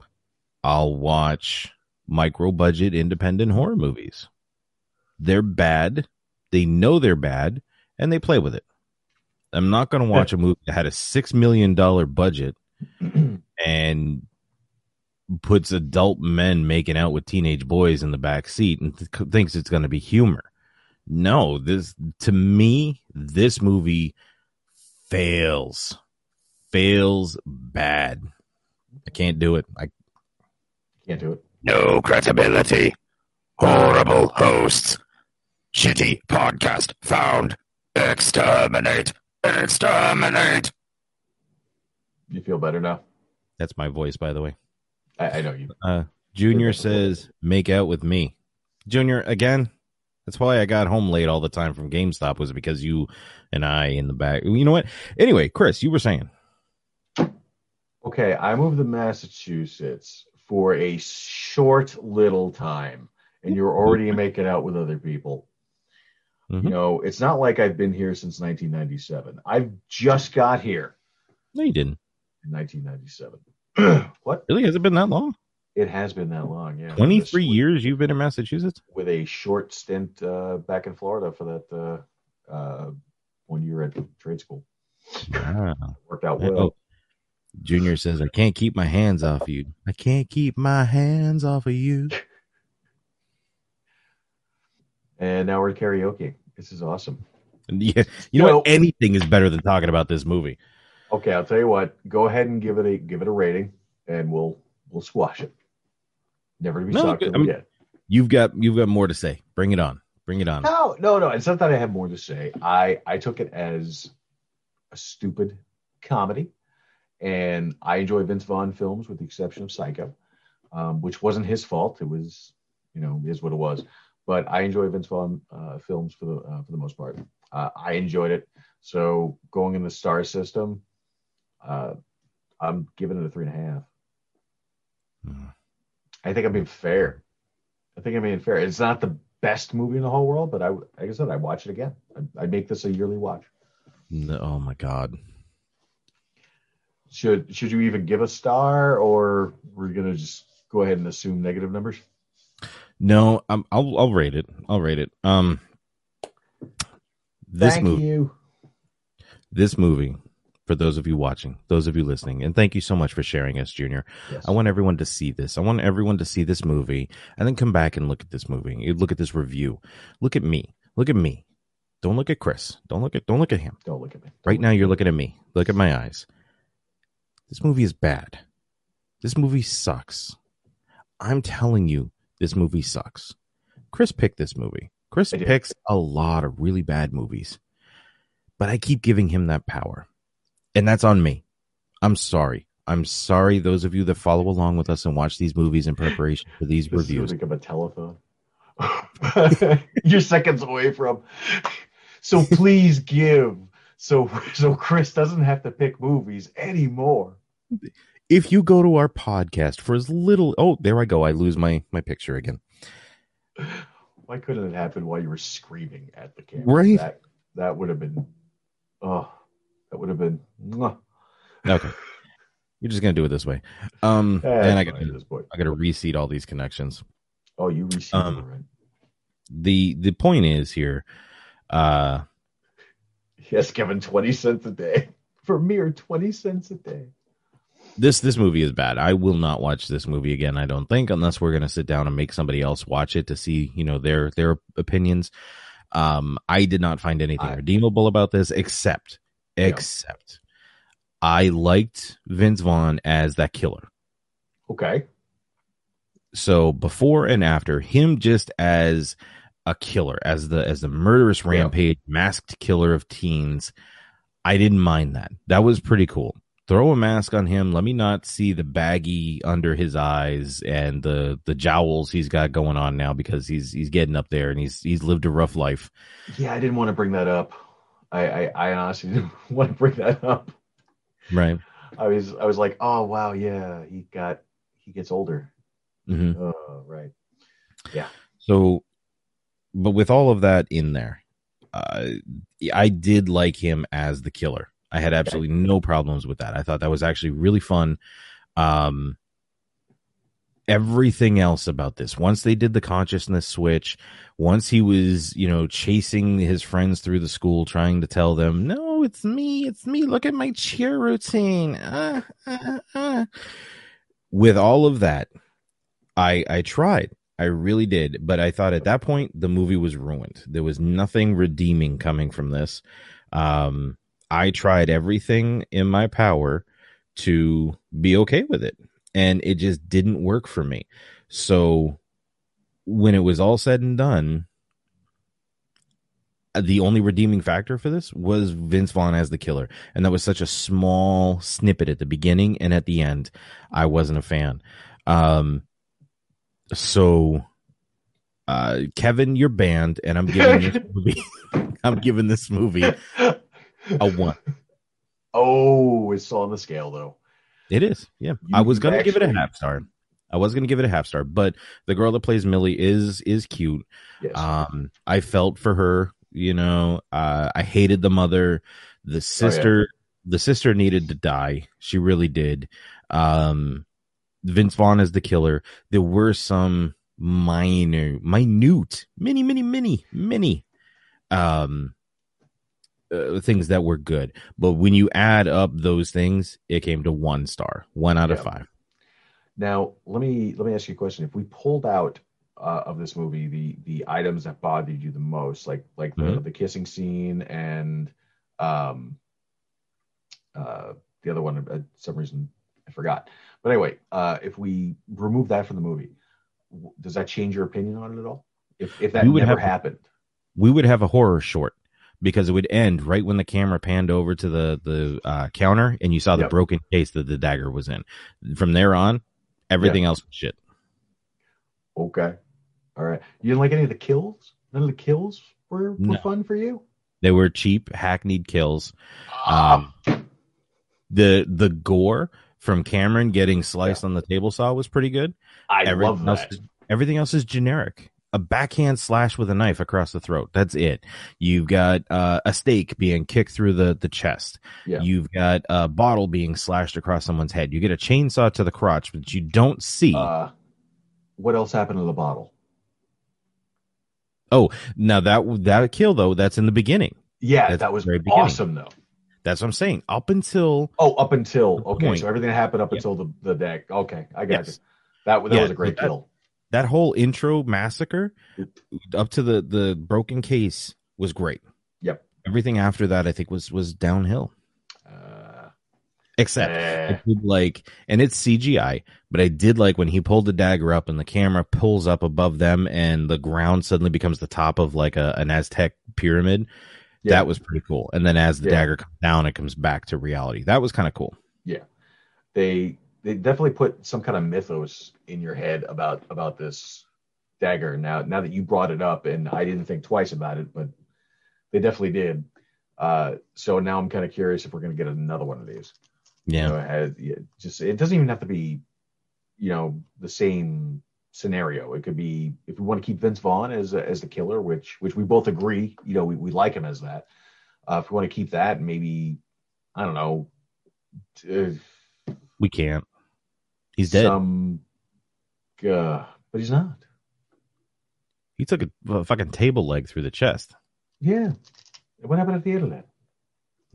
[SPEAKER 8] I'll watch micro budget independent horror movies. They're bad. They know they're bad and they play with it. I'm not going to watch a movie that had a $6 million budget and puts adult men making out with teenage boys in the back seat and th- thinks it's going to be humor. No, this to me, this movie fails, fails bad. I can't do it. I
[SPEAKER 9] can't do it.
[SPEAKER 7] No credibility. Horrible hosts. Shitty podcast found. Exterminate. Exterminate.
[SPEAKER 9] You feel better now?
[SPEAKER 8] That's my voice, by the way.
[SPEAKER 9] I, I know you.
[SPEAKER 8] Uh, Junior says, "Make out with me." Junior, again. That's why I got home late all the time from GameStop was because you and I in the back. You know what? Anyway, Chris, you were saying.
[SPEAKER 9] Okay, I moved to Massachusetts for a short little time, and you're already making out with other people.
[SPEAKER 8] Mhm.
[SPEAKER 9] You know, it's not like I've been here since 1997. I've just got here
[SPEAKER 8] No, you didn't.
[SPEAKER 9] in 1997. what?
[SPEAKER 8] Really? Has it been that long?
[SPEAKER 9] It has been that long, yeah.
[SPEAKER 8] Twenty
[SPEAKER 9] With a-
[SPEAKER 8] three years you've been in Massachusetts?
[SPEAKER 9] With a short stint uh, back in Florida for that uh, uh, one year at trade school.
[SPEAKER 8] Wow.
[SPEAKER 9] Worked out
[SPEAKER 8] Oh,
[SPEAKER 9] well.
[SPEAKER 8] Junior says, I can't keep my hands off you. I can't keep my hands off of you.
[SPEAKER 9] And now we're karaoke. This is awesome.
[SPEAKER 8] And yeah, you know
[SPEAKER 9] Well-
[SPEAKER 8] what? Anything is better than talking about this movie.
[SPEAKER 9] Okay, I'll tell you what. Go ahead and give it a give it a rating, and we'll we'll squash it. Never to be
[SPEAKER 8] No,
[SPEAKER 9] shocked
[SPEAKER 8] I'm-
[SPEAKER 9] again.
[SPEAKER 8] You've got you've got more to say. Bring it on. Bring it on.
[SPEAKER 9] No, no, no. It's not that I have more to say. I I took it as a stupid comedy, and I enjoy Vince Vaughn films with the exception of Psycho, um, which wasn't his fault. It was, you know, is what it was. But I enjoy Vince Vaughn uh, films for the uh, for the most part. Uh, I enjoyed it. So going in the star system, uh, I'm giving it a three and a half.
[SPEAKER 8] Hmm.
[SPEAKER 9] I think I'm being fair. I think I'm being fair. It's not the best movie in the whole world, but I, like I said, I watch it again. I, I make this a yearly watch.
[SPEAKER 8] No, oh my god.
[SPEAKER 9] Should should you even give a star, or we're gonna just go ahead and assume negative numbers?
[SPEAKER 8] No, I'm, I'll I'll rate it. I'll rate it. Um, this
[SPEAKER 9] Thank
[SPEAKER 8] movie,
[SPEAKER 9] you.
[SPEAKER 8] this movie, for those of you watching, those of you listening, and thank you so much for sharing us, Junior.
[SPEAKER 9] Yes.
[SPEAKER 8] I want everyone to see this. I want everyone to see this movie and then come back and look at this movie. You Look at this review. Look at me. Look at me. Don't look at Chris. Don't look at don't look at him.
[SPEAKER 9] Don't look at me.
[SPEAKER 8] Right now you're looking at me. Look at my eyes. This movie is bad. This movie sucks. I'm telling you, this movie sucks. Chris picked this movie. Chris picks a lot of really bad movies. But I keep giving him that power. And that's on me. I'm sorry. I'm sorry those of you that follow along with us and watch these movies in preparation for these
[SPEAKER 9] This is gonna
[SPEAKER 8] reviews.
[SPEAKER 9] a telephone. You're seconds away from. So please give. So so Chris doesn't have to pick movies anymore.
[SPEAKER 8] If you go to our podcast for as little oh, there I go. I lose my my picture again.
[SPEAKER 9] Why couldn't it happen while you were screaming at the camera?
[SPEAKER 8] Right.
[SPEAKER 9] That that would have been. Oh, that would have been. mwah.
[SPEAKER 8] Okay. You're just gonna do it this way. Um and I got
[SPEAKER 9] fine this point.
[SPEAKER 8] I gotta reseed all these connections.
[SPEAKER 9] Oh, you reseed
[SPEAKER 8] Um,
[SPEAKER 9] it right.
[SPEAKER 8] The the point is here, uh
[SPEAKER 9] Yes, Kevin, twenty cents a day for mere twenty cents a day.
[SPEAKER 8] This this movie is bad. I will not watch this movie again, I don't think, unless we're gonna sit down and make somebody else watch it to see, you know, their their opinions. Um I did not find anything
[SPEAKER 9] I-
[SPEAKER 8] redeemable about this except except I liked Vince Vaughn as that killer.
[SPEAKER 9] Okay.
[SPEAKER 8] so before and after him just as a killer as the as the murderous rampage masked killer of teens i didn't mind that that was pretty cool throw a mask on him let me not see the baggy under his eyes and the the jowls he's got going on now because he's he's getting up there and he's he's lived a rough life
[SPEAKER 9] Yeah, I didn't want to bring that up. I, I, I honestly didn't want to bring that up.
[SPEAKER 8] right
[SPEAKER 9] I was I was like, oh wow, yeah, he got he gets older.
[SPEAKER 8] hmm
[SPEAKER 9] Oh, right. Yeah.
[SPEAKER 8] So, but with all of that in there, uh, I did like him as the killer. I had absolutely no problems with that. I thought that was actually really fun. Um, everything else about this, once they did the consciousness switch, once he was, you know, chasing his friends through the school, trying to tell them, no, it's me, it's me. Look at my cheer routine. Uh, uh, uh. With all of that, I I tried. I really did, but I thought at that point the movie was ruined. There was nothing redeeming coming from this. Um, I tried everything in my power to be okay with it, and it just didn't work for me. So when it was all said and done, the only redeeming factor for this was Vince Vaughn as the killer, and that was such a small snippet at the beginning and at the end. I wasn't a fan. Um, so, uh, Kevin, you're banned, and I'm giving this movie. I'm giving this movie a one.
[SPEAKER 9] Oh, it's still on the scale though.
[SPEAKER 8] It is, yeah.
[SPEAKER 9] You
[SPEAKER 8] I was gonna give it a half star. I was gonna give it a half star, but the girl that plays Millie is is cute.
[SPEAKER 9] Yes.
[SPEAKER 8] Um, I felt for her. You know, uh, I hated the mother. The sister, the sister needed to die. She really did. Um, Vince Vaughn is the killer. There were some minor, minute, mini, mini, mini, mini, um, uh, things that were good. But when you add up those things, it came to one star, one out of five.
[SPEAKER 9] Now let me let me ask you a question. If we pulled out uh, of this movie the the items that bothered you the most, like like the,
[SPEAKER 8] Mhm.
[SPEAKER 9] the kissing scene and um uh the other one, uh, some reason I forgot. But anyway, uh, if we remove that from the movie, w- does that change your opinion on it at all? If if that
[SPEAKER 8] would
[SPEAKER 9] never
[SPEAKER 8] have-
[SPEAKER 9] happened,
[SPEAKER 8] we would have a horror short because it would end right when the camera panned over to the the uh, counter and you saw the
[SPEAKER 9] Yep.
[SPEAKER 8] broken case that the dagger was in. From there on, everything else was shit.
[SPEAKER 9] okay, all right. You didn't like any of the kills? None of the kills were, were
[SPEAKER 8] No.
[SPEAKER 9] fun for you?
[SPEAKER 8] They were cheap, hackneyed kills. Um, the the gore from Cameron getting sliced on the table saw was pretty good.
[SPEAKER 9] I
[SPEAKER 8] everything
[SPEAKER 9] love
[SPEAKER 8] else
[SPEAKER 9] that.
[SPEAKER 8] is- everything else is generic. A backhand slash with a knife across the throat. That's it. You've got uh, a stake being kicked through the the chest.
[SPEAKER 9] Yeah.
[SPEAKER 8] You've got a bottle being slashed across someone's head. You get a chainsaw to the crotch, but you don't see.
[SPEAKER 9] Uh, what else happened to the bottle?
[SPEAKER 8] oh, now that that kill though, that's in the beginning.
[SPEAKER 9] Yeah,
[SPEAKER 8] That's
[SPEAKER 9] that was
[SPEAKER 8] very
[SPEAKER 9] awesome though.
[SPEAKER 8] That's what I'm saying. Up until
[SPEAKER 9] Oh, up until okay,
[SPEAKER 8] point.
[SPEAKER 9] so everything happened up
[SPEAKER 8] Yeah.
[SPEAKER 9] until the the deck. Okay, I got
[SPEAKER 8] Yes.
[SPEAKER 9] you. That that
[SPEAKER 8] Yeah,
[SPEAKER 9] was a great
[SPEAKER 8] that-
[SPEAKER 9] kill.
[SPEAKER 8] That whole intro massacre up to the the broken case was great.
[SPEAKER 9] Yep.
[SPEAKER 8] Everything after that, I think, was was downhill.
[SPEAKER 9] Uh,
[SPEAKER 8] Except
[SPEAKER 9] eh,
[SPEAKER 8] I did like, and it's CGI, but I did like when he pulled the dagger up and the camera pulls up above them and the ground suddenly becomes the top of like a, an Aztec pyramid.
[SPEAKER 9] Yeah.
[SPEAKER 8] That was pretty cool. And then as the
[SPEAKER 9] Yeah.
[SPEAKER 8] dagger comes down, it comes back to reality. That was kind of cool.
[SPEAKER 9] yeah, they they definitely put some kind of mythos in your head about about this dagger. Now now that you brought it up, and I didn't think twice about it, but they definitely did. Uh, so now I'm kind of curious if we're going to get another one of these.
[SPEAKER 8] Yeah.
[SPEAKER 9] You know, it has- just it doesn't even have to be, you know, the same scenario. It could be if we want to keep Vince Vaughn as as the killer, which which we both agree, you know, we, we like him as that. Uh, if we want to keep that, maybe I don't know. Uh,
[SPEAKER 8] We can't. He's dead.
[SPEAKER 9] Some, uh, but he's not.
[SPEAKER 8] he took a, a fucking table leg through the chest.
[SPEAKER 9] Yeah. What happened at the end of that?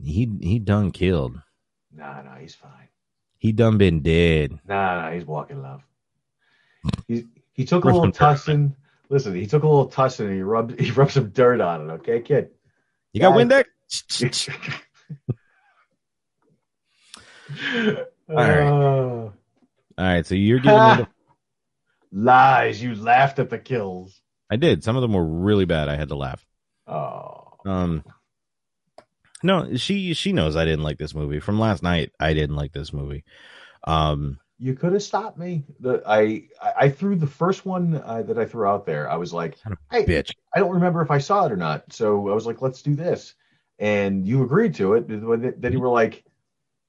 [SPEAKER 8] He he done killed.
[SPEAKER 9] Nah, nah, he's fine.
[SPEAKER 8] He done been dead.
[SPEAKER 9] Nah, nah, he's walking love. He he took a little tussin. Listen, he took a little tussin and he rubbed he rubbed some dirt on it. Okay, kid.
[SPEAKER 8] You got. Windex?
[SPEAKER 9] All
[SPEAKER 8] right.
[SPEAKER 9] Uh,
[SPEAKER 8] All right, so you're giving
[SPEAKER 9] lies. You laughed at the kills.
[SPEAKER 8] I did. Some of them were really bad. I had to laugh.
[SPEAKER 9] Oh,
[SPEAKER 8] Um, no, she she knows I didn't like this movie from last night. I didn't like this movie. Um,
[SPEAKER 9] you could have stopped me. The I I I threw the first one uh, that I threw out there. I was like, I,
[SPEAKER 8] bitch.
[SPEAKER 9] I don't remember if I saw it or not. So I was like, let's do this. And you agreed to it. Then you were like,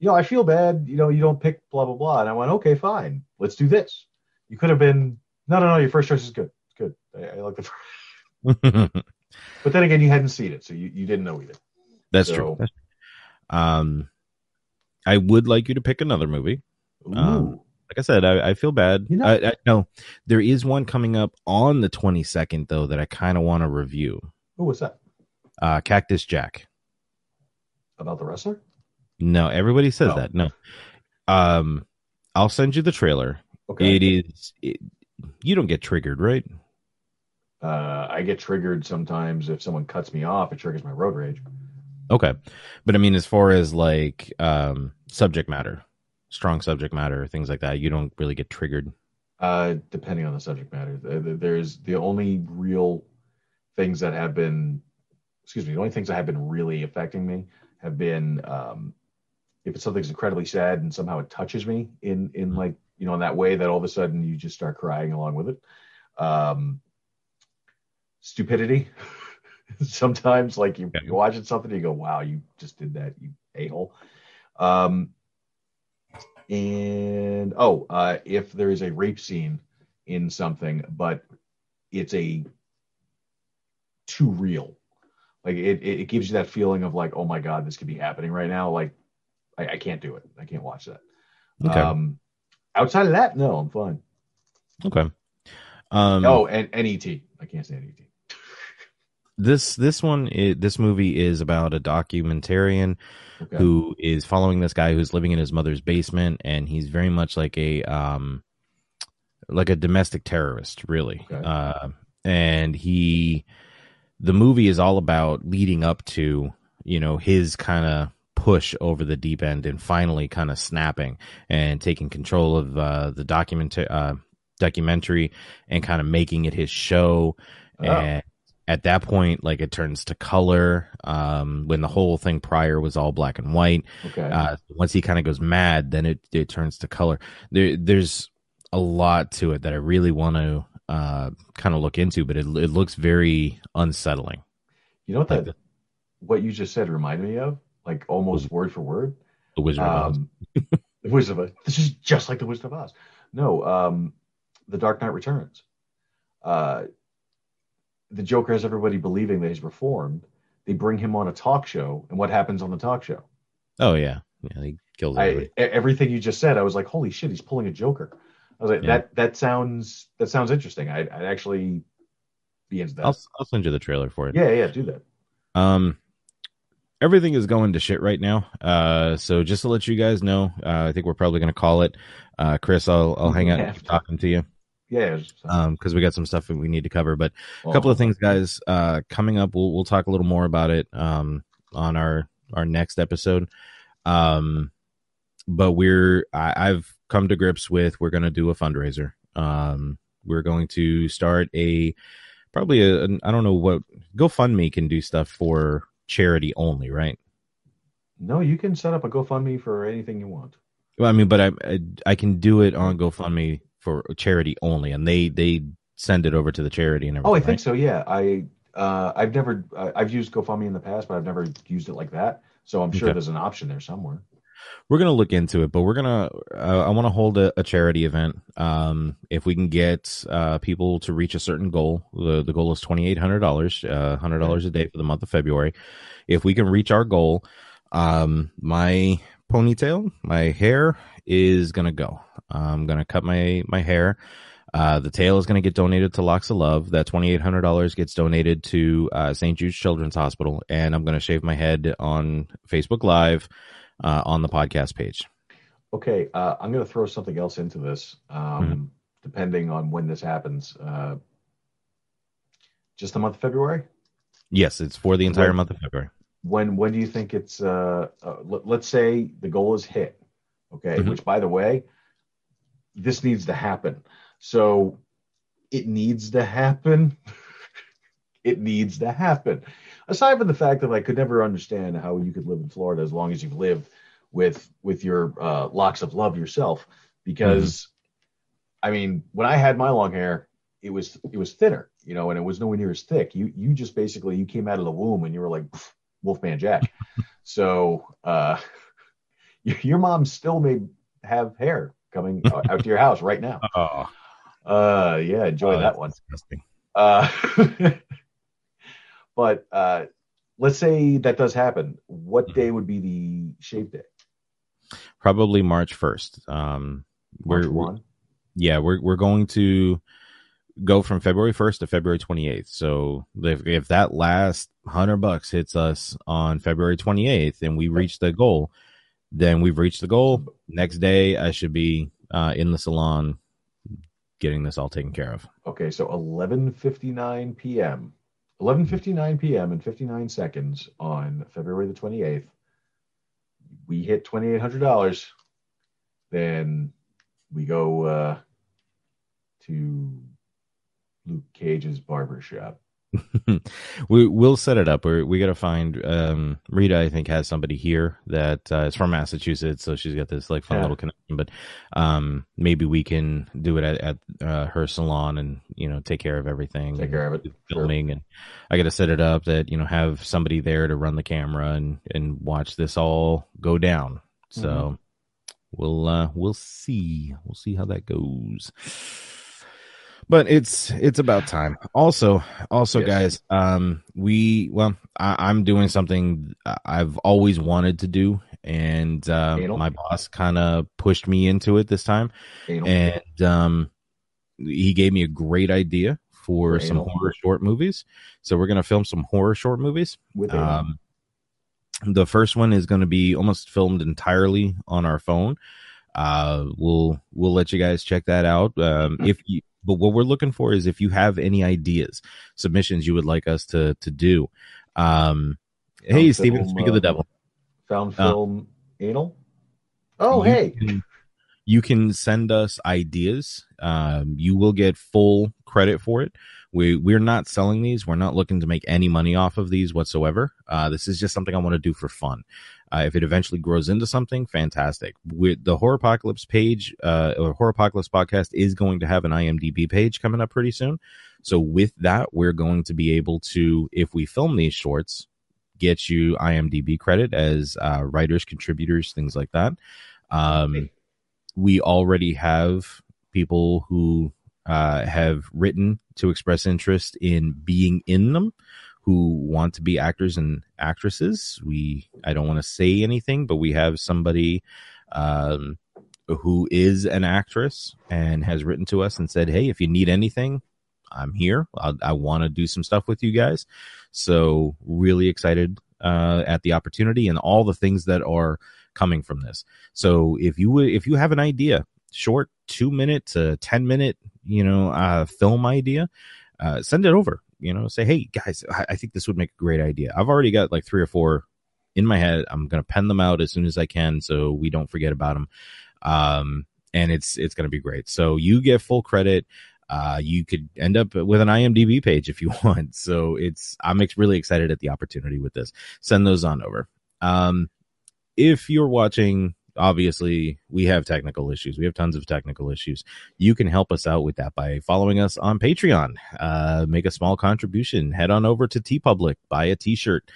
[SPEAKER 9] you know, I feel bad. You know, you don't pick blah, blah, blah. And I went, okay, fine. Let's do this. You could have been, no, no, no. Your first choice is good. It's good. I, I like the first. But then again, you hadn't seen it. So you, you didn't know either.
[SPEAKER 8] That's
[SPEAKER 9] So-
[SPEAKER 8] true. That's. Um, I would like you to pick another movie. Um, like I said, I, I feel bad.
[SPEAKER 9] You know-
[SPEAKER 8] I, I no, there is one coming up on the twenty second though that I kind of want to review.
[SPEAKER 9] Who was that?
[SPEAKER 8] Uh, Cactus Jack.
[SPEAKER 9] About the wrestler?
[SPEAKER 8] No, everybody says
[SPEAKER 9] Oh.
[SPEAKER 8] that. No, um, I'll send you the trailer.
[SPEAKER 9] Okay.
[SPEAKER 8] It is. It, you don't get triggered, right?
[SPEAKER 9] Uh, I get triggered sometimes if someone cuts me off. It triggers my road rage.
[SPEAKER 8] Okay, but I mean, as far as like um, subject matter, strong subject matter, things like that, you don't really get triggered.
[SPEAKER 9] Uh, depending on the subject matter, There- there- there's the only real things that have been, excuse me, the only things that have been really affecting me have been um, if it's something's incredibly sad and somehow it touches me in in like you know in that way that all of a sudden you just start crying along with it. Um, stupidity. Sometimes, like you, you're watching something, you go, "Wow, you just did that, you a hole." Um, and oh, uh, if there is a rape scene in something, but it's a too real, like it, it gives you that feeling of like, oh my god, this could be happening right now. Like, I, I can't do it. I can't watch that.
[SPEAKER 8] Okay.
[SPEAKER 9] Um, outside of that, no, I'm fine.
[SPEAKER 8] Okay. Um,
[SPEAKER 9] oh, and, and ET, I can't stand ET.
[SPEAKER 8] this this one this movie is about a documentarian
[SPEAKER 9] Okay.
[SPEAKER 8] who is following this guy who's living in his mother's basement and he's very much like a um like a domestic terrorist really
[SPEAKER 9] Okay.
[SPEAKER 8] uh and he the movie is all about leading up to you know his kind of push over the deep end and finally kind of snapping and taking control of uh the document uh documentary and kind of making it his show.
[SPEAKER 9] Oh.
[SPEAKER 8] and at that point like it turns to color um when the whole thing prior was all black and white.
[SPEAKER 9] Okay.
[SPEAKER 8] uh once he kind of goes mad then it it turns to color. There there's a lot to it that i really want to uh kind of look into but it, it looks very unsettling.
[SPEAKER 9] You know what that what you just said reminded me of, like almost word for word.
[SPEAKER 8] the wizard of oz
[SPEAKER 9] Um, the Wizard of Oz. This is just like the Wizard of Oz. No, um, the Dark Knight Returns. Uh, the Joker has everybody believing that he's reformed. They bring him on a talk show, and what happens on the talk show?
[SPEAKER 8] Oh yeah, yeah, he kills
[SPEAKER 9] I,
[SPEAKER 8] everybody.
[SPEAKER 9] everything you just said, I was like, holy shit, he's pulling a Joker. I was like,
[SPEAKER 8] Yeah.
[SPEAKER 9] that that sounds that sounds interesting. I'd, I'd actually be into that.
[SPEAKER 8] I'll I'll send you the trailer for it.
[SPEAKER 9] yeah, yeah, do that.
[SPEAKER 8] Um, everything is going to shit right now. Uh, so just to let you guys know, uh, I think we're probably going to call it. Uh, Chris, I'll I'll hang out
[SPEAKER 9] Yeah.
[SPEAKER 8] talking to you.
[SPEAKER 9] Yeah,
[SPEAKER 8] Um, because we got some stuff that we need to cover, but a
[SPEAKER 9] Oh.
[SPEAKER 8] couple of things, guys. Uh, coming up, we'll we'll talk a little more about it. Um, on our our next episode. Um, but we're I, I've come to grips with we're going to do a fundraiser. Um, we're going to start a probably a I don't know what GoFundMe can do stuff for charity only, right?
[SPEAKER 9] no, you can set up a GoFundMe for anything you want.
[SPEAKER 8] Well, I mean, but I, I I can do it on GoFundMe for charity only, and they they send it over to the charity and everything.
[SPEAKER 9] Oh, I think
[SPEAKER 8] right?
[SPEAKER 9] so. Yeah, I uh, I've never uh, I've used GoFundMe in the past, but I've never used it like that. So I'm sure
[SPEAKER 8] Okay.
[SPEAKER 9] there's an option there somewhere.
[SPEAKER 8] We're gonna look into it, but we're gonna. Uh, I want to hold a, a charity event. Um, if we can get uh, people to reach a certain goal, the the goal is twenty eight hundred dollars, uh, hundred dollars a day for the month of February. If we can reach our goal, um, my ponytail, my hair is gonna go. I'm gonna cut my my hair. Uh, the tail is going to get donated to Locks of Love. That twenty eight hundred dollars gets donated to uh, St. Jude's Children's Hospital, and I'm going to shave my head on Facebook Live uh, on the podcast page.
[SPEAKER 9] Okay, uh, I'm going to throw something else into this, um,
[SPEAKER 8] Mm-hmm.
[SPEAKER 9] depending on when this happens. Uh, just the month of February.
[SPEAKER 8] Yes, it's for the entire
[SPEAKER 9] When-
[SPEAKER 8] month of February.
[SPEAKER 9] When when do you think it's? Uh, uh, let, let's say the goal is hit. Okay,
[SPEAKER 8] Mhm.
[SPEAKER 9] which by the way, this needs to happen. So it needs to happen. it needs to happen. Aside from the fact that I could never understand how you could live in Florida as long as you've lived with with your uh, locks of love yourself, because I mean, when I had my long hair, it was it was thinner, you know, and it was nowhere near as thick. You you just basically you came out of the womb and you were like Wolfman Jack. so uh, your, mom still may have hair coming out out to your house right now.
[SPEAKER 8] Oh,
[SPEAKER 9] Uh, yeah, enjoy
[SPEAKER 8] Oh,
[SPEAKER 9] that one.
[SPEAKER 8] disgusting.
[SPEAKER 9] Uh, but uh, let's say that does happen. What day would be the shave day?
[SPEAKER 8] Probably March first. Um,
[SPEAKER 9] March
[SPEAKER 8] we're,
[SPEAKER 9] one.
[SPEAKER 8] yeah, we're we're going to go from February first to February twenty eighth. So if if that last hundred bucks hits us on February twenty eighth and we reach the goal, then we've reached the goal. Next day, I should be uh, in the salon getting this all taken care of.
[SPEAKER 9] Okay, so 11:59 p.m. 11:59 p.m. and 59 seconds on February the 28th. We hit $2,800. Then we go uh, to Luke Cage's barber shop.
[SPEAKER 8] We we'll set it up. We're, we got to find um, Rita. I think has somebody here that uh, is from Massachusetts, so she's got this like fun
[SPEAKER 9] Yeah.
[SPEAKER 8] little connection. But um, maybe we can do it at, at uh, her salon and you know take care of everything.
[SPEAKER 9] Take care of it.
[SPEAKER 8] Filming and I got to set it up that you know have somebody there to run the camera and and watch this all go down. So
[SPEAKER 9] Mhm.
[SPEAKER 8] we'll uh, we'll see we'll see how that goes. But it's it's about time. Also, also,
[SPEAKER 9] Yes.
[SPEAKER 8] guys, um, we well, I, I'm doing something I've always wanted to do, and uh,
[SPEAKER 9] Anal?
[SPEAKER 8] my boss kind of pushed me into it this time,
[SPEAKER 9] Anal.
[SPEAKER 8] and um, he gave me a great idea for
[SPEAKER 9] For
[SPEAKER 8] some horror short movies. So we're gonna film some horror short movies.
[SPEAKER 9] With anal.
[SPEAKER 8] Um, the first one is going to be almost filmed entirely on our phone. Uh, we'll we'll let you guys check that out. Um, if you, but what we're looking for is if you have any ideas, submissions you would like us to to do. Um, hey,
[SPEAKER 9] Found
[SPEAKER 8] Steven,
[SPEAKER 9] film,
[SPEAKER 8] speak of the
[SPEAKER 9] uh,
[SPEAKER 8] devil.
[SPEAKER 9] Found
[SPEAKER 8] uh,
[SPEAKER 9] film anal. Oh,
[SPEAKER 8] You
[SPEAKER 9] hey.
[SPEAKER 8] can- you can send us ideas. Um, you will get full credit for it. We we're not selling these. We're not looking to make any money off of these whatsoever. Uh, this is just something I want to do for fun. Uh, if it eventually grows into something, fantastic. With the Horropocalypse page, uh, or Horropocalypse podcast is going to have an IMDb page coming up pretty soon. So with that, we're going to be able to, if we film these shorts, get you IMDb credit as uh, writers, contributors, things like that. Um, we already have people who uh, have written to express interest in being in them who want to be actors and actresses. We, I don't want to say anything, but we have somebody, um, who is an actress and has written to us and said, Hey, if you need anything, I'm here. i i want to do some stuff with you guys. So really excited, uh, at the opportunity and all the things that are coming from this. So if you if you have an idea, short two minute to 10 minute, you know, uh, film idea, uh, send it over, you know, say, Hey guys, I, I think this would make a great idea. I've already got like three or four in my head. I'm to pen them out as soon as I can. So we don't forget about them. Um, and it's, it's to be great. So you get full credit. Uh, you could end up with an IMDb page if you want. So it's, I'm ex- really excited at the opportunity with this. Send those on over. Um, if you're watching, obviously we have technical issues. We have tons of technical issues. You can help us out with that by following us on Patreon. Uh, make a small contribution. Head on over to TeePublic, buy a t-shirt.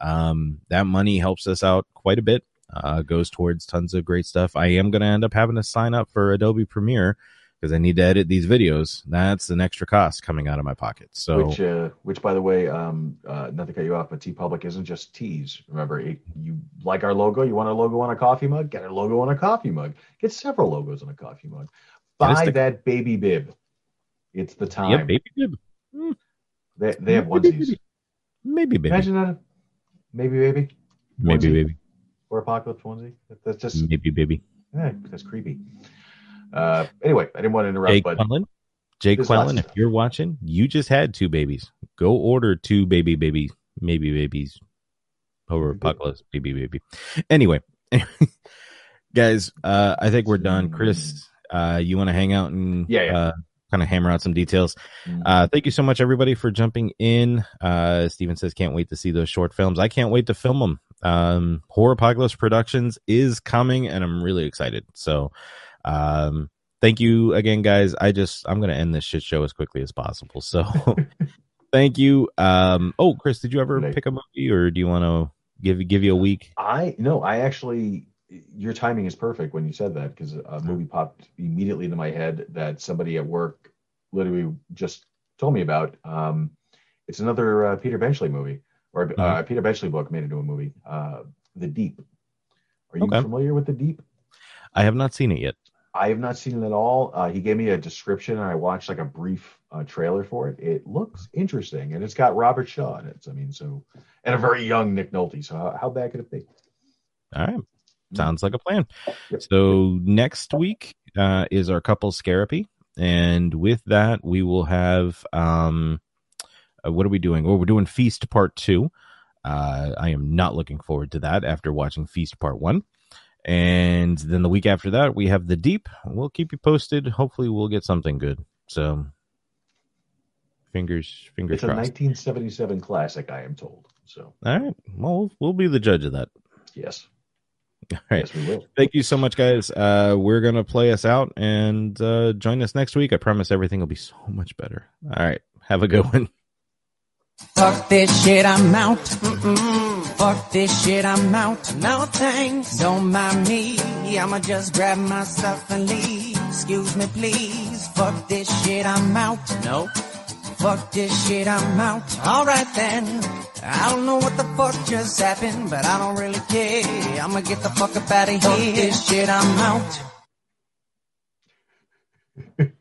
[SPEAKER 8] Um, that money helps us out quite a bit. Uh, goes towards tons of great stuff. I am going to end up having to sign up for Adobe Premiere because I need to edit these videos. That's an extra cost coming out of my pocket. So,
[SPEAKER 9] which, uh, which by the way, um, uh, not to cut you off, but T TeePublic isn't just teas. Remember, it, you like our logo, you want a logo on a coffee mug, get a logo on a coffee mug. Get several logos on a coffee mug. Buy the, that baby bib. It's the time.
[SPEAKER 8] Yeah, baby bib.
[SPEAKER 9] Mm. They they have onesies.
[SPEAKER 8] Maybe baby.
[SPEAKER 9] Imagine that. Maybe baby.
[SPEAKER 8] Maybe
[SPEAKER 9] onesie.
[SPEAKER 8] baby.
[SPEAKER 9] Horropocalypse onesie. That's just
[SPEAKER 8] maybe baby.
[SPEAKER 9] Yeah, that's creepy. Uh, anyway, I didn't want to interrupt,
[SPEAKER 8] Jake
[SPEAKER 9] but
[SPEAKER 8] Quellen, Jake Quellen, if you're watching, you just had two babies. Go order two baby baby maybe babies over apocalypse baby baby. Anyway, guys, uh, I think we're done. Chris, uh, you want to hang out and
[SPEAKER 9] Yeah, yeah.
[SPEAKER 8] Uh, kind of hammer out some details.
[SPEAKER 9] Mm-hmm.
[SPEAKER 8] Uh, thank you so much, everybody, for jumping in. Uh, Steven says, can't wait to see those short films. I can't wait to film them. Um, Horropocalypse Productions is coming, and I'm really excited. So, um, thank you again, guys. I just, I'm going to end this shit show as quickly as possible. So, thank you. Um, oh, Chris, did you ever pick a movie, or do you want to give give you a week?
[SPEAKER 9] I no, I actually your timing is perfect when you said that because a movie popped immediately into my head that somebody at work literally just told me about. Um, it's another uh, Peter Benchley movie or uh, Peter Benchley book made into a movie. Uh, the Deep. Are you
[SPEAKER 8] Okay.
[SPEAKER 9] familiar with The Deep?
[SPEAKER 8] I have not seen it yet.
[SPEAKER 9] I have not seen it at all. Uh, he gave me a description and I watched like a brief uh, trailer for it. It looks interesting and it's got Robert Shaw in it. I mean, so and a very young Nick Nolte. So how, how bad could it be?
[SPEAKER 8] All right. Sounds like a plan. So next week uh, is our couple scarapy, and with that we will have um, uh, what are we doing? Well, we're doing Feast Part Two. Uh, I am not looking forward to that after watching Feast Part One. And then the week after that, we have the Deep. We'll keep you posted. Hopefully, we'll get something good. So, fingers fingers
[SPEAKER 9] It's a 1977 classic, I am told. So
[SPEAKER 8] All right. Well, we'll be the judge of that.
[SPEAKER 9] yes,
[SPEAKER 8] All right.
[SPEAKER 9] yes, we will.
[SPEAKER 8] Thank you so much, guys. Uh, we're gonna play us out and uh, join us next week. I promise everything will be so much better. All right. Have a good one.
[SPEAKER 12] Fuck this shit, I'm out. Mm-mm. Fuck this shit, I'm out. No thanks. Don't mind me. I'ma just grab my stuff and leave. Excuse me, please. Fuck this shit, I'm out. No. Fuck this shit, I'm out. Alright then. I don't know what the fuck just happened, but I don't really care. I'ma get the fuck up out of here. Fuck this shit, I'm out.